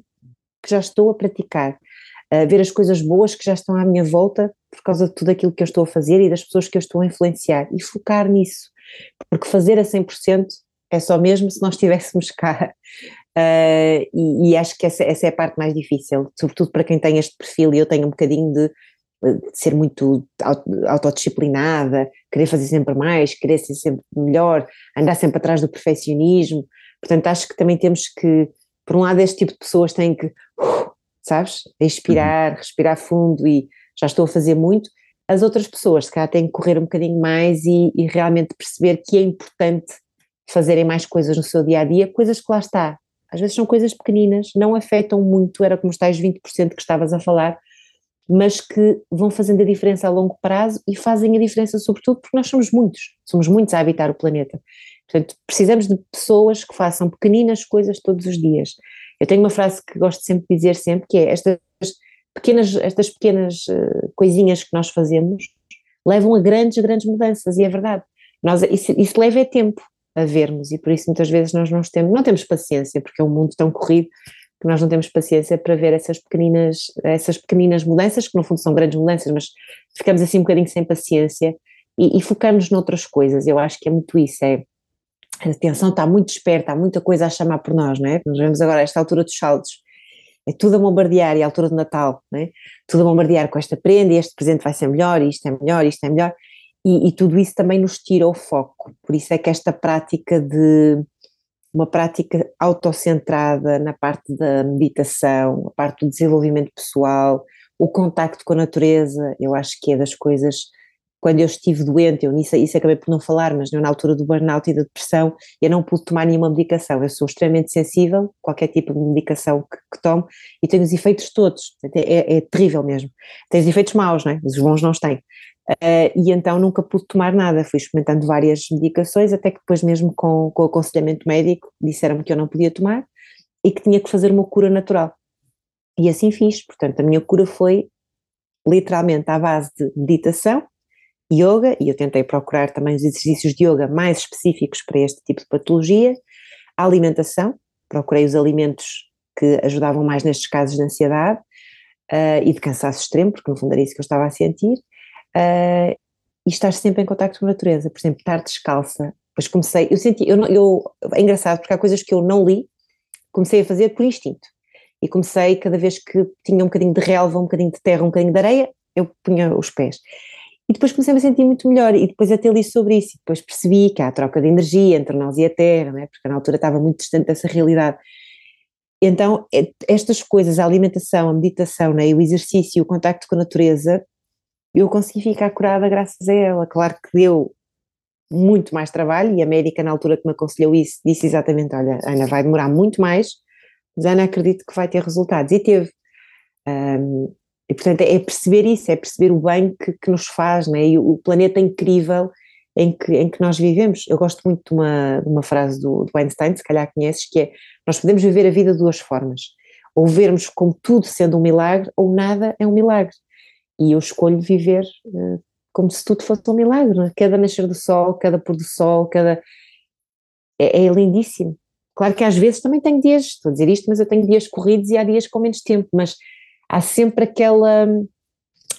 que já estou a praticar, a ver as coisas boas que já estão à minha volta por causa de tudo aquilo que eu estou a fazer e das pessoas que eu estou a influenciar e focar nisso. Porque fazer a 100% é só mesmo se nós estivéssemos cá. Uh, e, e, acho que essa, essa, é a parte mais difícil, sobretudo para quem tem este perfil, e eu tenho um bocadinho de ser muito autodisciplinada, querer fazer sempre mais, querer ser sempre melhor, andar sempre atrás do perfeccionismo. Portanto, acho que também temos que, por um lado, este tipo de pessoas têm que, uh, sabes, expirar, uhum. respirar fundo e já estou a fazer muito. As outras pessoas, se calhar, têm que correr um bocadinho mais e, e realmente perceber que é importante fazerem mais coisas no seu dia a dia, coisas que lá está. Às vezes são coisas pequeninas, não afetam muito, era como os tais 20% que estavas a falar, mas que vão fazendo a diferença a longo prazo e fazem a diferença sobretudo porque nós somos muitos, somos muitos a habitar o planeta. Portanto, precisamos de pessoas que façam pequeninas coisas todos os dias. Eu tenho uma frase que gosto sempre de dizer sempre, que é estas pequenas, estas pequenas uh, coisinhas que nós fazemos levam a grandes, grandes mudanças, e é verdade. Nós, isso, isso leva é tempo a vermos, e por isso muitas vezes nós não temos, não temos paciência, porque é um mundo tão corrido que nós não temos paciência para ver essas pequeninas, essas pequeninas mudanças, que no fundo são grandes mudanças, mas ficamos assim um bocadinho sem paciência e, e focamos noutras coisas. Eu acho que é muito isso, é a atenção está muito esperta, há muita coisa a chamar por nós, não é? Nós vemos agora esta altura dos saldos, é tudo a bombardear, e a altura do Natal, não é? Tudo a bombardear com esta prenda, e este presente vai ser melhor, e isto é melhor, isto é melhor, e, e tudo isso também nos tira o foco, por isso é que esta prática de uma prática autocentrada na parte da meditação, a parte do desenvolvimento pessoal, o contacto com a natureza, eu acho que é das coisas. Quando eu estive doente, eu nisso, isso acabei por não falar, mas na altura do burnout e da depressão, eu não pude tomar nenhuma medicação. Eu sou extremamente sensível, qualquer tipo de medicação que, que tomo, e tenho os efeitos todos. É, é, é terrível mesmo. Tem os efeitos maus, não é? Os bons não os têm. Uh, e então nunca pude tomar nada, fui experimentando várias medicações, até que depois mesmo com, com o aconselhamento médico disseram-me que eu não podia tomar e que tinha que fazer uma cura natural. E assim fiz, portanto a minha cura foi literalmente à base de meditação, yoga, e eu tentei procurar também os exercícios de yoga mais específicos para este tipo de patologia, a alimentação, procurei os alimentos que ajudavam mais nestes casos de ansiedade uh, e de cansaço extremo, porque no fundo era isso que eu estava a sentir, uh, e estar sempre em contato com a natureza, por exemplo, estar descalça. Depois comecei, eu senti, eu, eu, é engraçado porque há coisas que eu não li, comecei a fazer por instinto. E comecei, cada vez que tinha um bocadinho de relva, um bocadinho de terra, um bocadinho de areia, eu punha os pés. E depois comecei a me sentir muito melhor, e depois até li sobre isso, e depois percebi que há a troca de energia entre nós e a Terra, né? porque na altura estava muito distante dessa realidade. Então, é, estas coisas, a alimentação, a meditação, né? o exercício, o contacto com a natureza, eu consegui ficar curada graças a ela. Claro que deu muito mais trabalho e a médica na altura que me aconselhou isso disse exatamente, olha Ana vai demorar muito mais, mas Ana acredito que vai ter resultados e teve. Um, e portanto é perceber isso, é perceber o bem que, que nos faz, né? e o planeta incrível em que, em que nós vivemos. Eu gosto muito de uma, de uma frase do, do Einstein, se calhar conheces, que é, nós podemos viver a vida de duas formas, ou vermos como tudo sendo um milagre, ou nada é um milagre. E eu escolho viver uh, como se tudo fosse um milagre. É? Cada nascer do sol, cada pôr do sol, cada. É, é, lindíssimo. Claro que às vezes também tenho dias, estou a dizer isto, mas eu tenho dias corridos e há dias com menos tempo, mas há sempre aquela.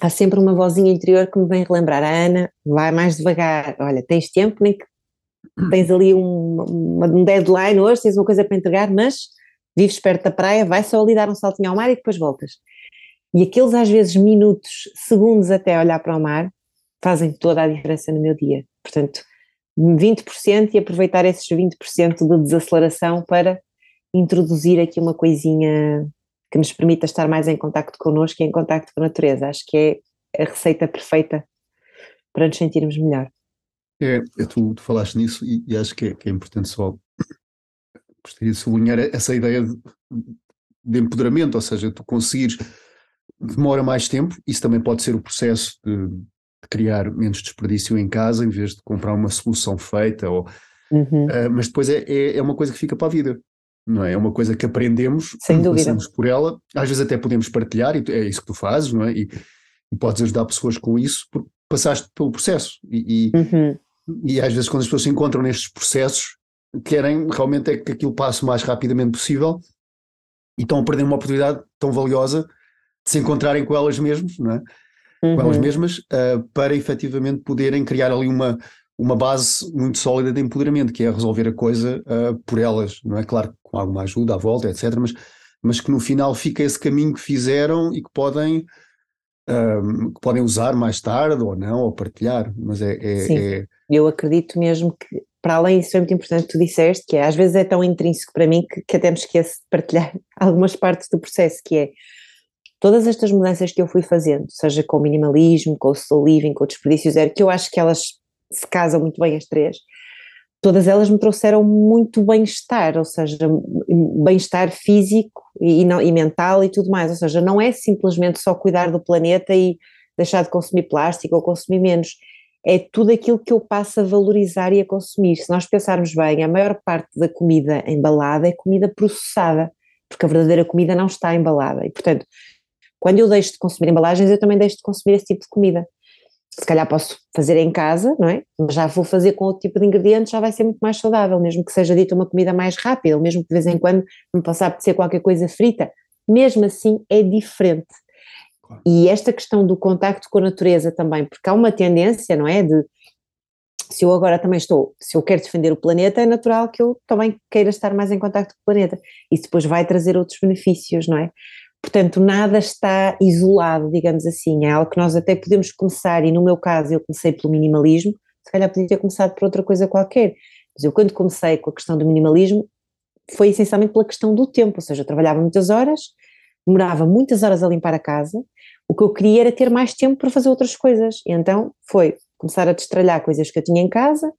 Há sempre uma vozinha interior que me vem relembrar, a Ana, vai mais devagar, olha, tens tempo, nem que tens ali um, um deadline hoje, tens uma coisa para entregar, mas vives perto da praia, vai só ali dar um saltinho ao mar e depois voltas. E aqueles às vezes minutos, segundos até olhar para o mar, fazem toda a diferença no meu dia. Portanto, 20% e aproveitar esses 20% de desaceleração para introduzir aqui uma coisinha que nos permita estar mais em contacto connosco e em contacto com a natureza. Acho que é a receita perfeita para nos sentirmos melhor. É, é tu, tu, falaste nisso e, e acho que é, que é, importante só gostaria de sublinhar essa ideia de, de, empoderamento, ou seja, tu conseguires demora mais tempo, isso também pode ser o processo de, de, criar menos desperdício em casa em vez de comprar uma solução feita, ou, uhum. uh, mas depois é, é, é, uma coisa que fica para a vida. Não é? é uma coisa que aprendemos, Sem dúvida. passamos por ela, às vezes até podemos partilhar, e é isso que tu fazes, não é? E, e podes ajudar pessoas com isso, porque passaste pelo processo. E, e, uhum. e às vezes, quando as pessoas se encontram nestes processos, querem realmente é que aquilo passe o mais rapidamente possível e estão a perder uma oportunidade tão valiosa se encontrarem com elas mesmas, não é? Uhum. Com elas uhum. mesmas, uh, para efetivamente poderem criar ali uma, uma base muito sólida de empoderamento, que é resolver a coisa uh, por elas, não é? Claro, com alguma ajuda à volta, etc. Mas, mas que no final fica esse caminho que fizeram e que podem, uh, que podem usar mais tarde ou não, ou partilhar. Mas é, é, Sim. É... Eu acredito mesmo que para além disso é muito importante que tu disseste, que é, às vezes é tão intrínseco para mim que, que até me esqueço de partilhar <laughs> algumas partes do processo, que é todas estas mudanças que eu fui fazendo, seja com o minimalismo, com o slow living, com o desperdício zero, que eu acho que elas se casam muito bem as três, todas elas me trouxeram muito bem-estar, ou seja, bem-estar físico e, não, e mental e tudo mais, ou seja, não é simplesmente só cuidar do planeta e deixar de consumir plástico ou consumir menos, é tudo aquilo que eu passo a valorizar e a consumir. Se nós pensarmos bem, a maior parte da comida embalada é comida processada, porque a verdadeira comida não está embalada. E, portanto, quando eu deixo de consumir embalagens, eu também deixo de consumir esse tipo de comida. Se calhar posso fazer em casa, não é? Mas já vou fazer com outro tipo de ingredientes, já vai ser muito mais saudável, mesmo que seja dita uma comida mais rápida, mesmo que de vez em quando me possa apetecer qualquer coisa frita. Mesmo assim, é diferente. E esta questão do contacto com a natureza também, porque há uma tendência, não é? De se eu agora também estou, se eu quero defender o planeta, é natural que eu também queira estar mais em contacto com o planeta. Isso depois vai trazer outros benefícios, não é? Portanto, nada está isolado, digamos assim. É algo que nós até podemos começar, e no meu caso eu comecei pelo minimalismo, se calhar podia ter começado por outra coisa qualquer. Mas eu, quando comecei com a questão do minimalismo, foi essencialmente pela questão do tempo, ou seja, eu trabalhava muitas horas, demorava muitas horas a limpar a casa, o que eu queria era ter mais tempo para fazer outras coisas. E então foi começar a destralhar coisas que eu tinha em casa,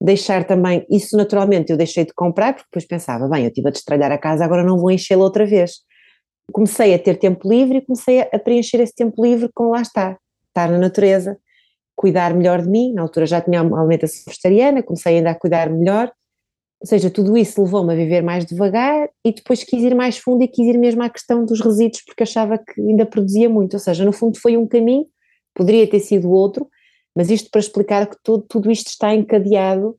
deixar também, isso naturalmente eu deixei de comprar, porque depois pensava, bem, eu estive a destralhar a casa, agora não vou enchê-la outra vez. Comecei a ter tempo livre e comecei a preencher esse tempo livre com lá está, estar na natureza, cuidar melhor de mim, na altura já tinha uma alimentação vegetariana, comecei ainda a cuidar melhor, ou seja, tudo isso levou-me a viver mais devagar e depois quis ir mais fundo e quis ir mesmo à questão dos resíduos porque achava que ainda produzia muito. Ou seja, no fundo foi um caminho, poderia ter sido outro, mas isto para explicar que tudo, tudo isto está encadeado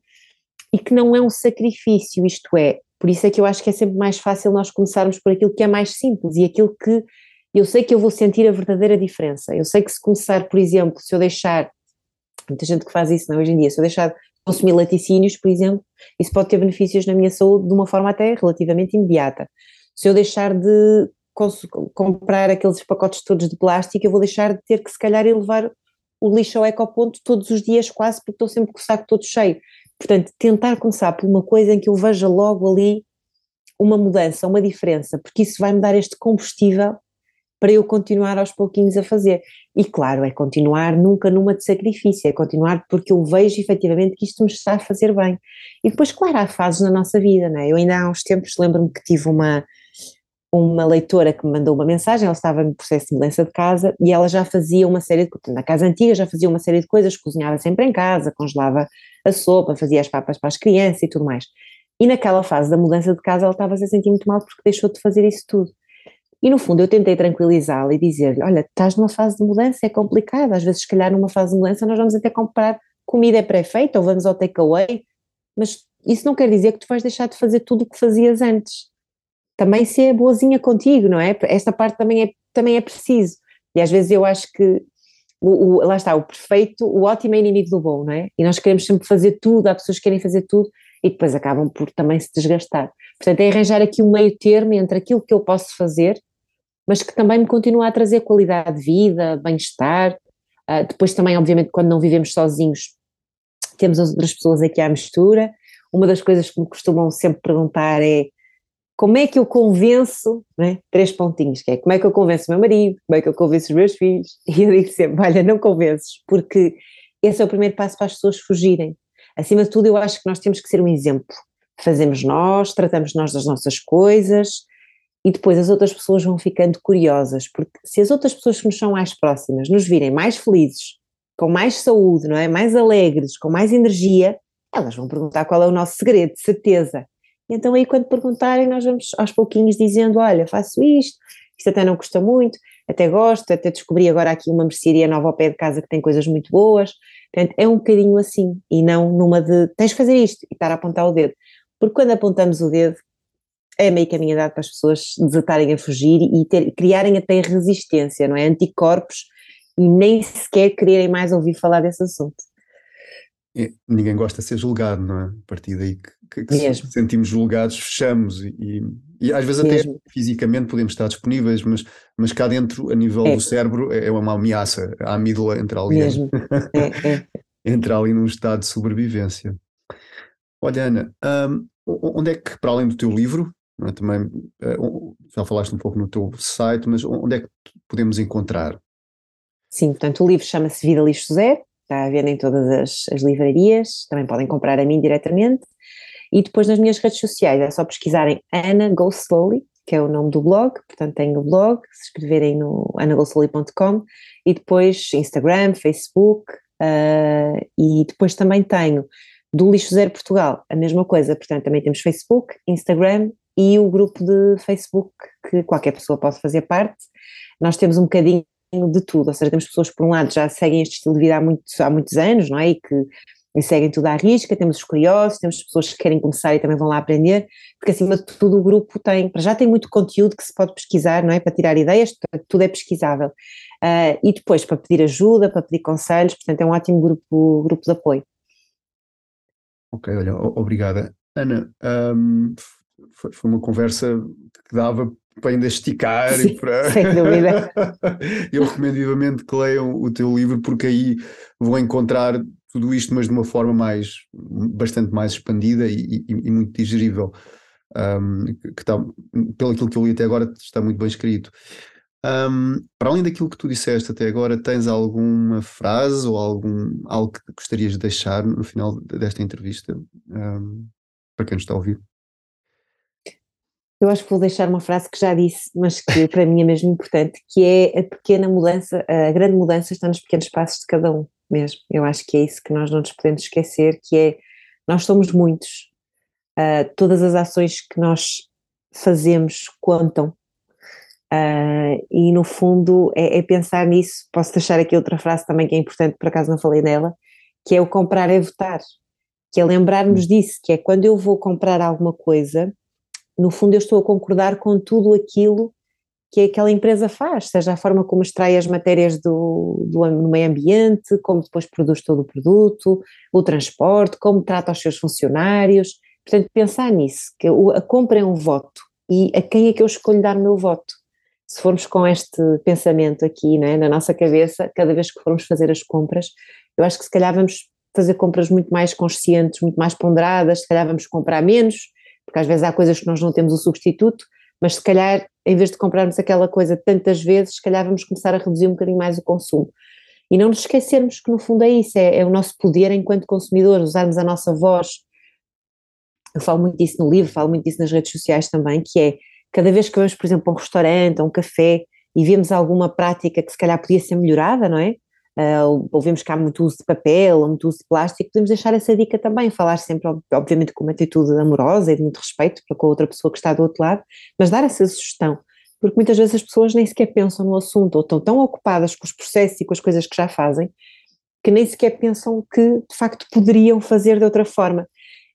e que não é um sacrifício, isto é, por isso é que eu acho que é sempre mais fácil nós começarmos por aquilo que é mais simples e aquilo que eu sei que eu vou sentir a verdadeira diferença. Eu sei que se começar, por exemplo, se eu deixar, muita gente que faz isso não, hoje em dia, se eu deixar consumir laticínios, por exemplo, isso pode ter benefícios na minha saúde de uma forma até relativamente imediata. Se eu deixar de comprar aqueles pacotes todos de plástico, eu vou deixar de ter que se calhar levar o lixo ao ecoponto todos os dias quase porque estou sempre com o saco todo cheio. Portanto, tentar começar por uma coisa em que eu veja logo ali uma mudança, uma diferença, porque isso vai me dar este combustível para eu continuar aos pouquinhos a fazer. E claro, é continuar nunca numa de sacrifício, é continuar porque eu vejo efetivamente que isto me está a fazer bem. E depois, claro, há fases na nossa vida, não é? Eu ainda há uns tempos lembro-me que tive uma, uma leitora que me mandou uma mensagem, ela estava no processo de mudança de casa e ela já fazia uma série de coisas, na casa antiga já fazia uma série de coisas, cozinhava sempre em casa, congelava a sopa, fazia as papas para as crianças e tudo mais. E naquela fase da mudança de casa ela estava-se a sentir muito mal porque deixou de fazer isso tudo. E no fundo eu tentei tranquilizá-la e dizer-lhe, olha, estás numa fase de mudança, é complicado, às vezes se calhar numa fase de mudança nós vamos até comprar comida pré-feita ou vamos ao takeaway, mas isso não quer dizer que tu vais deixar de fazer tudo o que fazias antes. Também ser boazinha contigo, não é? Esta parte também é, também é preciso. E às vezes eu acho que o, o, lá está, o perfeito, o ótimo é inimigo do bom, não é? E nós queremos sempre fazer tudo, há pessoas que querem fazer tudo e depois acabam por também se desgastar. Portanto, é arranjar aqui um meio termo entre aquilo que eu posso fazer, mas que também me continua a trazer qualidade de vida, bem-estar. Uh, depois também, obviamente, quando não vivemos sozinhos, temos as outras pessoas aqui à mistura. Uma das coisas que me costumam sempre perguntar é como é que eu convenço, né? três pontinhos, que é como é que eu convenço o meu marido, como é que eu convenço os meus filhos, <laughs> e eu digo sempre, olha, não convences, porque esse é o primeiro passo para as pessoas fugirem. Acima de tudo, eu acho que nós temos que ser um exemplo. Fazemos nós, tratamos nós das nossas coisas, e depois as outras pessoas vão ficando curiosas, porque se as outras pessoas que nos são mais próximas nos virem mais felizes, com mais saúde, não é? Mais alegres, com mais energia, elas vão perguntar qual é o nosso segredo, certeza. Então aí quando perguntarem nós vamos aos pouquinhos dizendo, olha, faço isto, isto até não custa muito, até gosto, até descobri agora aqui uma mercearia nova ao pé de casa que tem coisas muito boas, portanto é um bocadinho assim, e não numa de tens de fazer isto e estar a apontar o dedo, porque quando apontamos o dedo é meio caminho andado para as pessoas desatarem a fugir e ter, criarem até resistência, não é? Anticorpos e nem sequer quererem mais ouvir falar desse assunto. É, ninguém gosta de ser julgado, não é? A partir daí que, que, que sentimos julgados, fechamos e, e às vezes Mesmo. até fisicamente podemos estar disponíveis, mas, mas cá dentro, a nível é. do cérebro, é, é uma ameaça. A amígdala entra ali, Mesmo. É, é. <laughs> entra ali num estado de sobrevivência. Olha, Ana, um, onde é que, para além do teu livro, é? também uh, já falaste um pouco no teu site, mas onde é que podemos encontrar? Sim, portanto, o livro chama-se Vida Lixo Zero está a venda em todas as, as livrarias, também podem comprar a mim diretamente. E depois nas minhas redes sociais é só pesquisarem Ana Go Slowly, que é o nome do blog, portanto tenho o blog, se escreverem no anagoslowly.com e depois Instagram, Facebook uh, e depois também tenho do Lixo Zero Portugal, a mesma coisa, portanto também temos Facebook, Instagram e o grupo de Facebook que qualquer pessoa pode fazer parte. Nós temos um bocadinho de tudo, ou seja, temos pessoas que por um lado já seguem este estilo de vida há, muito, há muitos anos, não é, e que e seguem tudo à risca, temos os curiosos, temos pessoas que querem começar e também vão lá aprender, porque acima de tudo o grupo tem, para já tem muito conteúdo que se pode pesquisar, não é, para tirar ideias, tudo é pesquisável, uh, e depois para pedir ajuda, para pedir conselhos, portanto é um ótimo grupo, grupo de apoio. Ok, olha, obrigada. Ana, um, foi, foi uma conversa que dava para ainda esticar Sim, e para. <laughs> Sem dúvida. <laughs> Eu recomendo vivamente que leiam o teu livro, porque aí vão encontrar tudo isto, mas de uma forma mais, bastante mais expandida e, e, e muito digerível. Um, que está, pelo aquilo que eu li até agora, está muito bem escrito. Um, para além daquilo que tu disseste até agora, tens alguma frase ou algum, algo que gostarias de deixar no final desta entrevista um, para quem nos está a ouvir? Eu acho que vou deixar uma frase que já disse, mas que para mim é mesmo importante, que é a pequena mudança, a grande mudança está nos pequenos passos de cada um mesmo. Eu acho que é isso que nós não nos podemos esquecer, que é nós somos muitos, uh, todas as ações que nós fazemos contam. Uh, e no fundo é, é, pensar nisso. Posso deixar aqui outra frase também que é importante, por acaso não falei nela, que é o comprar é votar, que é lembrarmos disso, que é quando eu vou comprar alguma coisa, no fundo eu estou a concordar com tudo aquilo que aquela empresa faz, seja a forma como extrai as matérias do, do no meio ambiente, como depois produz todo o produto, o transporte, como trata os seus funcionários. Portanto, pensar nisso, que a compra é um voto e a quem é que eu escolho dar o meu voto? Se formos com este pensamento aqui né, na nossa cabeça, cada vez que formos fazer as compras, eu acho que se calhar vamos fazer compras muito mais conscientes, muito mais ponderadas, se calhar vamos comprar menos, porque às vezes há coisas que nós não temos o substituto, mas se calhar, em vez de comprarmos aquela coisa tantas vezes, se calhar vamos começar a reduzir um bocadinho mais o consumo. E não nos esquecermos que no fundo é isso, é, é o nosso poder enquanto consumidores, usarmos a nossa voz. Eu falo muito disso no livro, falo muito disso nas redes sociais também, que é cada vez que vamos, por exemplo, a um restaurante, a um café e vemos alguma prática que se calhar podia ser melhorada, não é? Uh, ouvimos que há muito uso de papel muito uso de plástico, podemos deixar essa dica também, falar sempre, obviamente, com uma atitude amorosa e de muito respeito para com a outra pessoa que está do outro lado, mas dar essa sugestão, porque muitas vezes as pessoas nem sequer pensam no assunto ou estão tão ocupadas com os processos e com as coisas que já fazem que nem sequer pensam que de facto poderiam fazer de outra forma.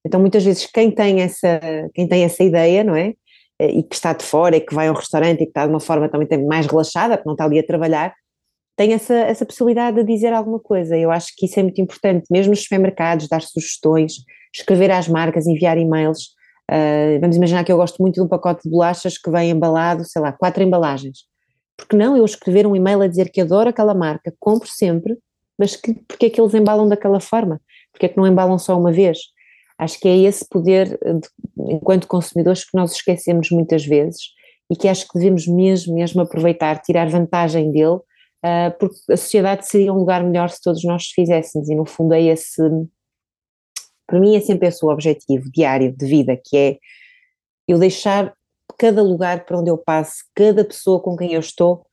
Então muitas vezes quem tem essa, quem tem essa ideia, não é? E que está de fora e que vai a um restaurante e que está de uma forma também mais relaxada, porque não está ali a trabalhar, tem essa, essa possibilidade de dizer alguma coisa. Eu acho que isso é muito importante, mesmo nos supermercados, dar sugestões, escrever às marcas, enviar e-mails. Uh, vamos imaginar que eu gosto muito de um pacote de bolachas que vem embalado, sei lá, quatro embalagens. Porque não eu escrever um e-mail a dizer que adoro aquela marca, compro sempre, mas que, porque é que eles embalam daquela forma? Porque é que não embalam só uma vez? Acho que é esse poder, de, enquanto consumidores, que nós esquecemos muitas vezes e que acho que devemos mesmo, mesmo aproveitar, tirar vantagem dele, porque a sociedade seria um lugar melhor se todos nós fizéssemos, e no fundo é esse, para mim é sempre esse o objetivo diário de vida, que é eu deixar cada lugar para onde eu passo, cada pessoa com quem eu estou,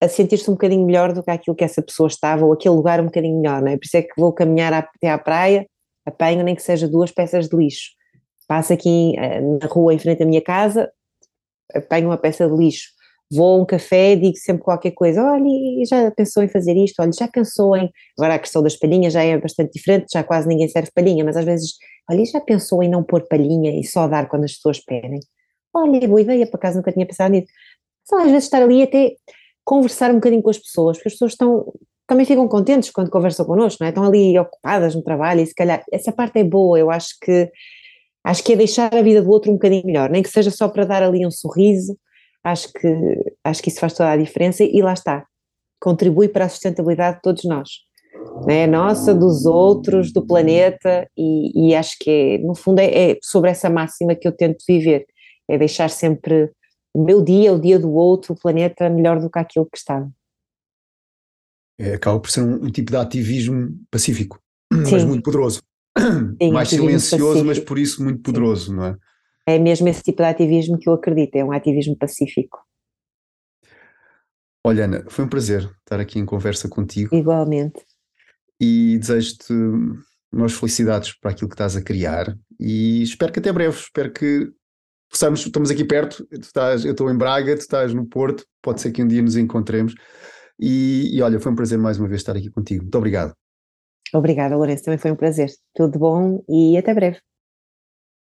a sentir-se um bocadinho melhor do que aquilo que essa pessoa estava, ou aquele lugar um bocadinho melhor, não é? Por isso é que vou caminhar até à praia, apanho nem que seja duas peças de lixo. Passo aqui eh, na rua em frente à minha casa, apanho uma peça de lixo. Vou a um café, digo sempre qualquer coisa, olha, já pensou em fazer isto, olha, já pensou em, agora a questão das palhinhas já é bastante diferente, já quase ninguém serve palhinha, mas às vezes, olha, já pensou em não pôr palhinha e só dar quando as pessoas pedem? Olha, boa ideia, por acaso nunca tinha pensado nisso. Só às vezes estar ali até conversar um bocadinho com as pessoas, porque as pessoas estão, também ficam contentes quando conversam connosco, não é? Estão ali ocupadas no trabalho e se calhar essa parte é boa, eu acho que acho que é deixar a vida do outro um bocadinho melhor, nem que seja só para dar ali um sorriso, acho que, acho que isso faz toda a diferença e lá está, contribui para a sustentabilidade de todos nós, né? nossa, dos outros, do planeta e, e acho que é, no fundo é, é sobre essa máxima que eu tento viver, é deixar sempre o meu dia, o dia do outro, o planeta melhor do que aquilo que estava. É, acaba por ser um, um, tipo de ativismo pacífico, Sim. mas muito poderoso. Sim, Mais silencioso, pacífico. mas por isso muito poderoso, Sim. não é? É mesmo esse tipo de ativismo que eu acredito, é um ativismo pacífico. Olha, Ana, foi um prazer estar aqui em conversa contigo. Igualmente. E desejo-te umas felicidades para aquilo que estás a criar e espero que até breve, espero que possamos, estamos aqui perto, estás, eu estou em Braga, tu estás no Porto, pode ser que um dia nos encontremos. E, e olha, foi um prazer mais uma vez estar aqui contigo. Muito obrigado. Obrigada, Lourenço, também foi um prazer. Tudo bom e até breve.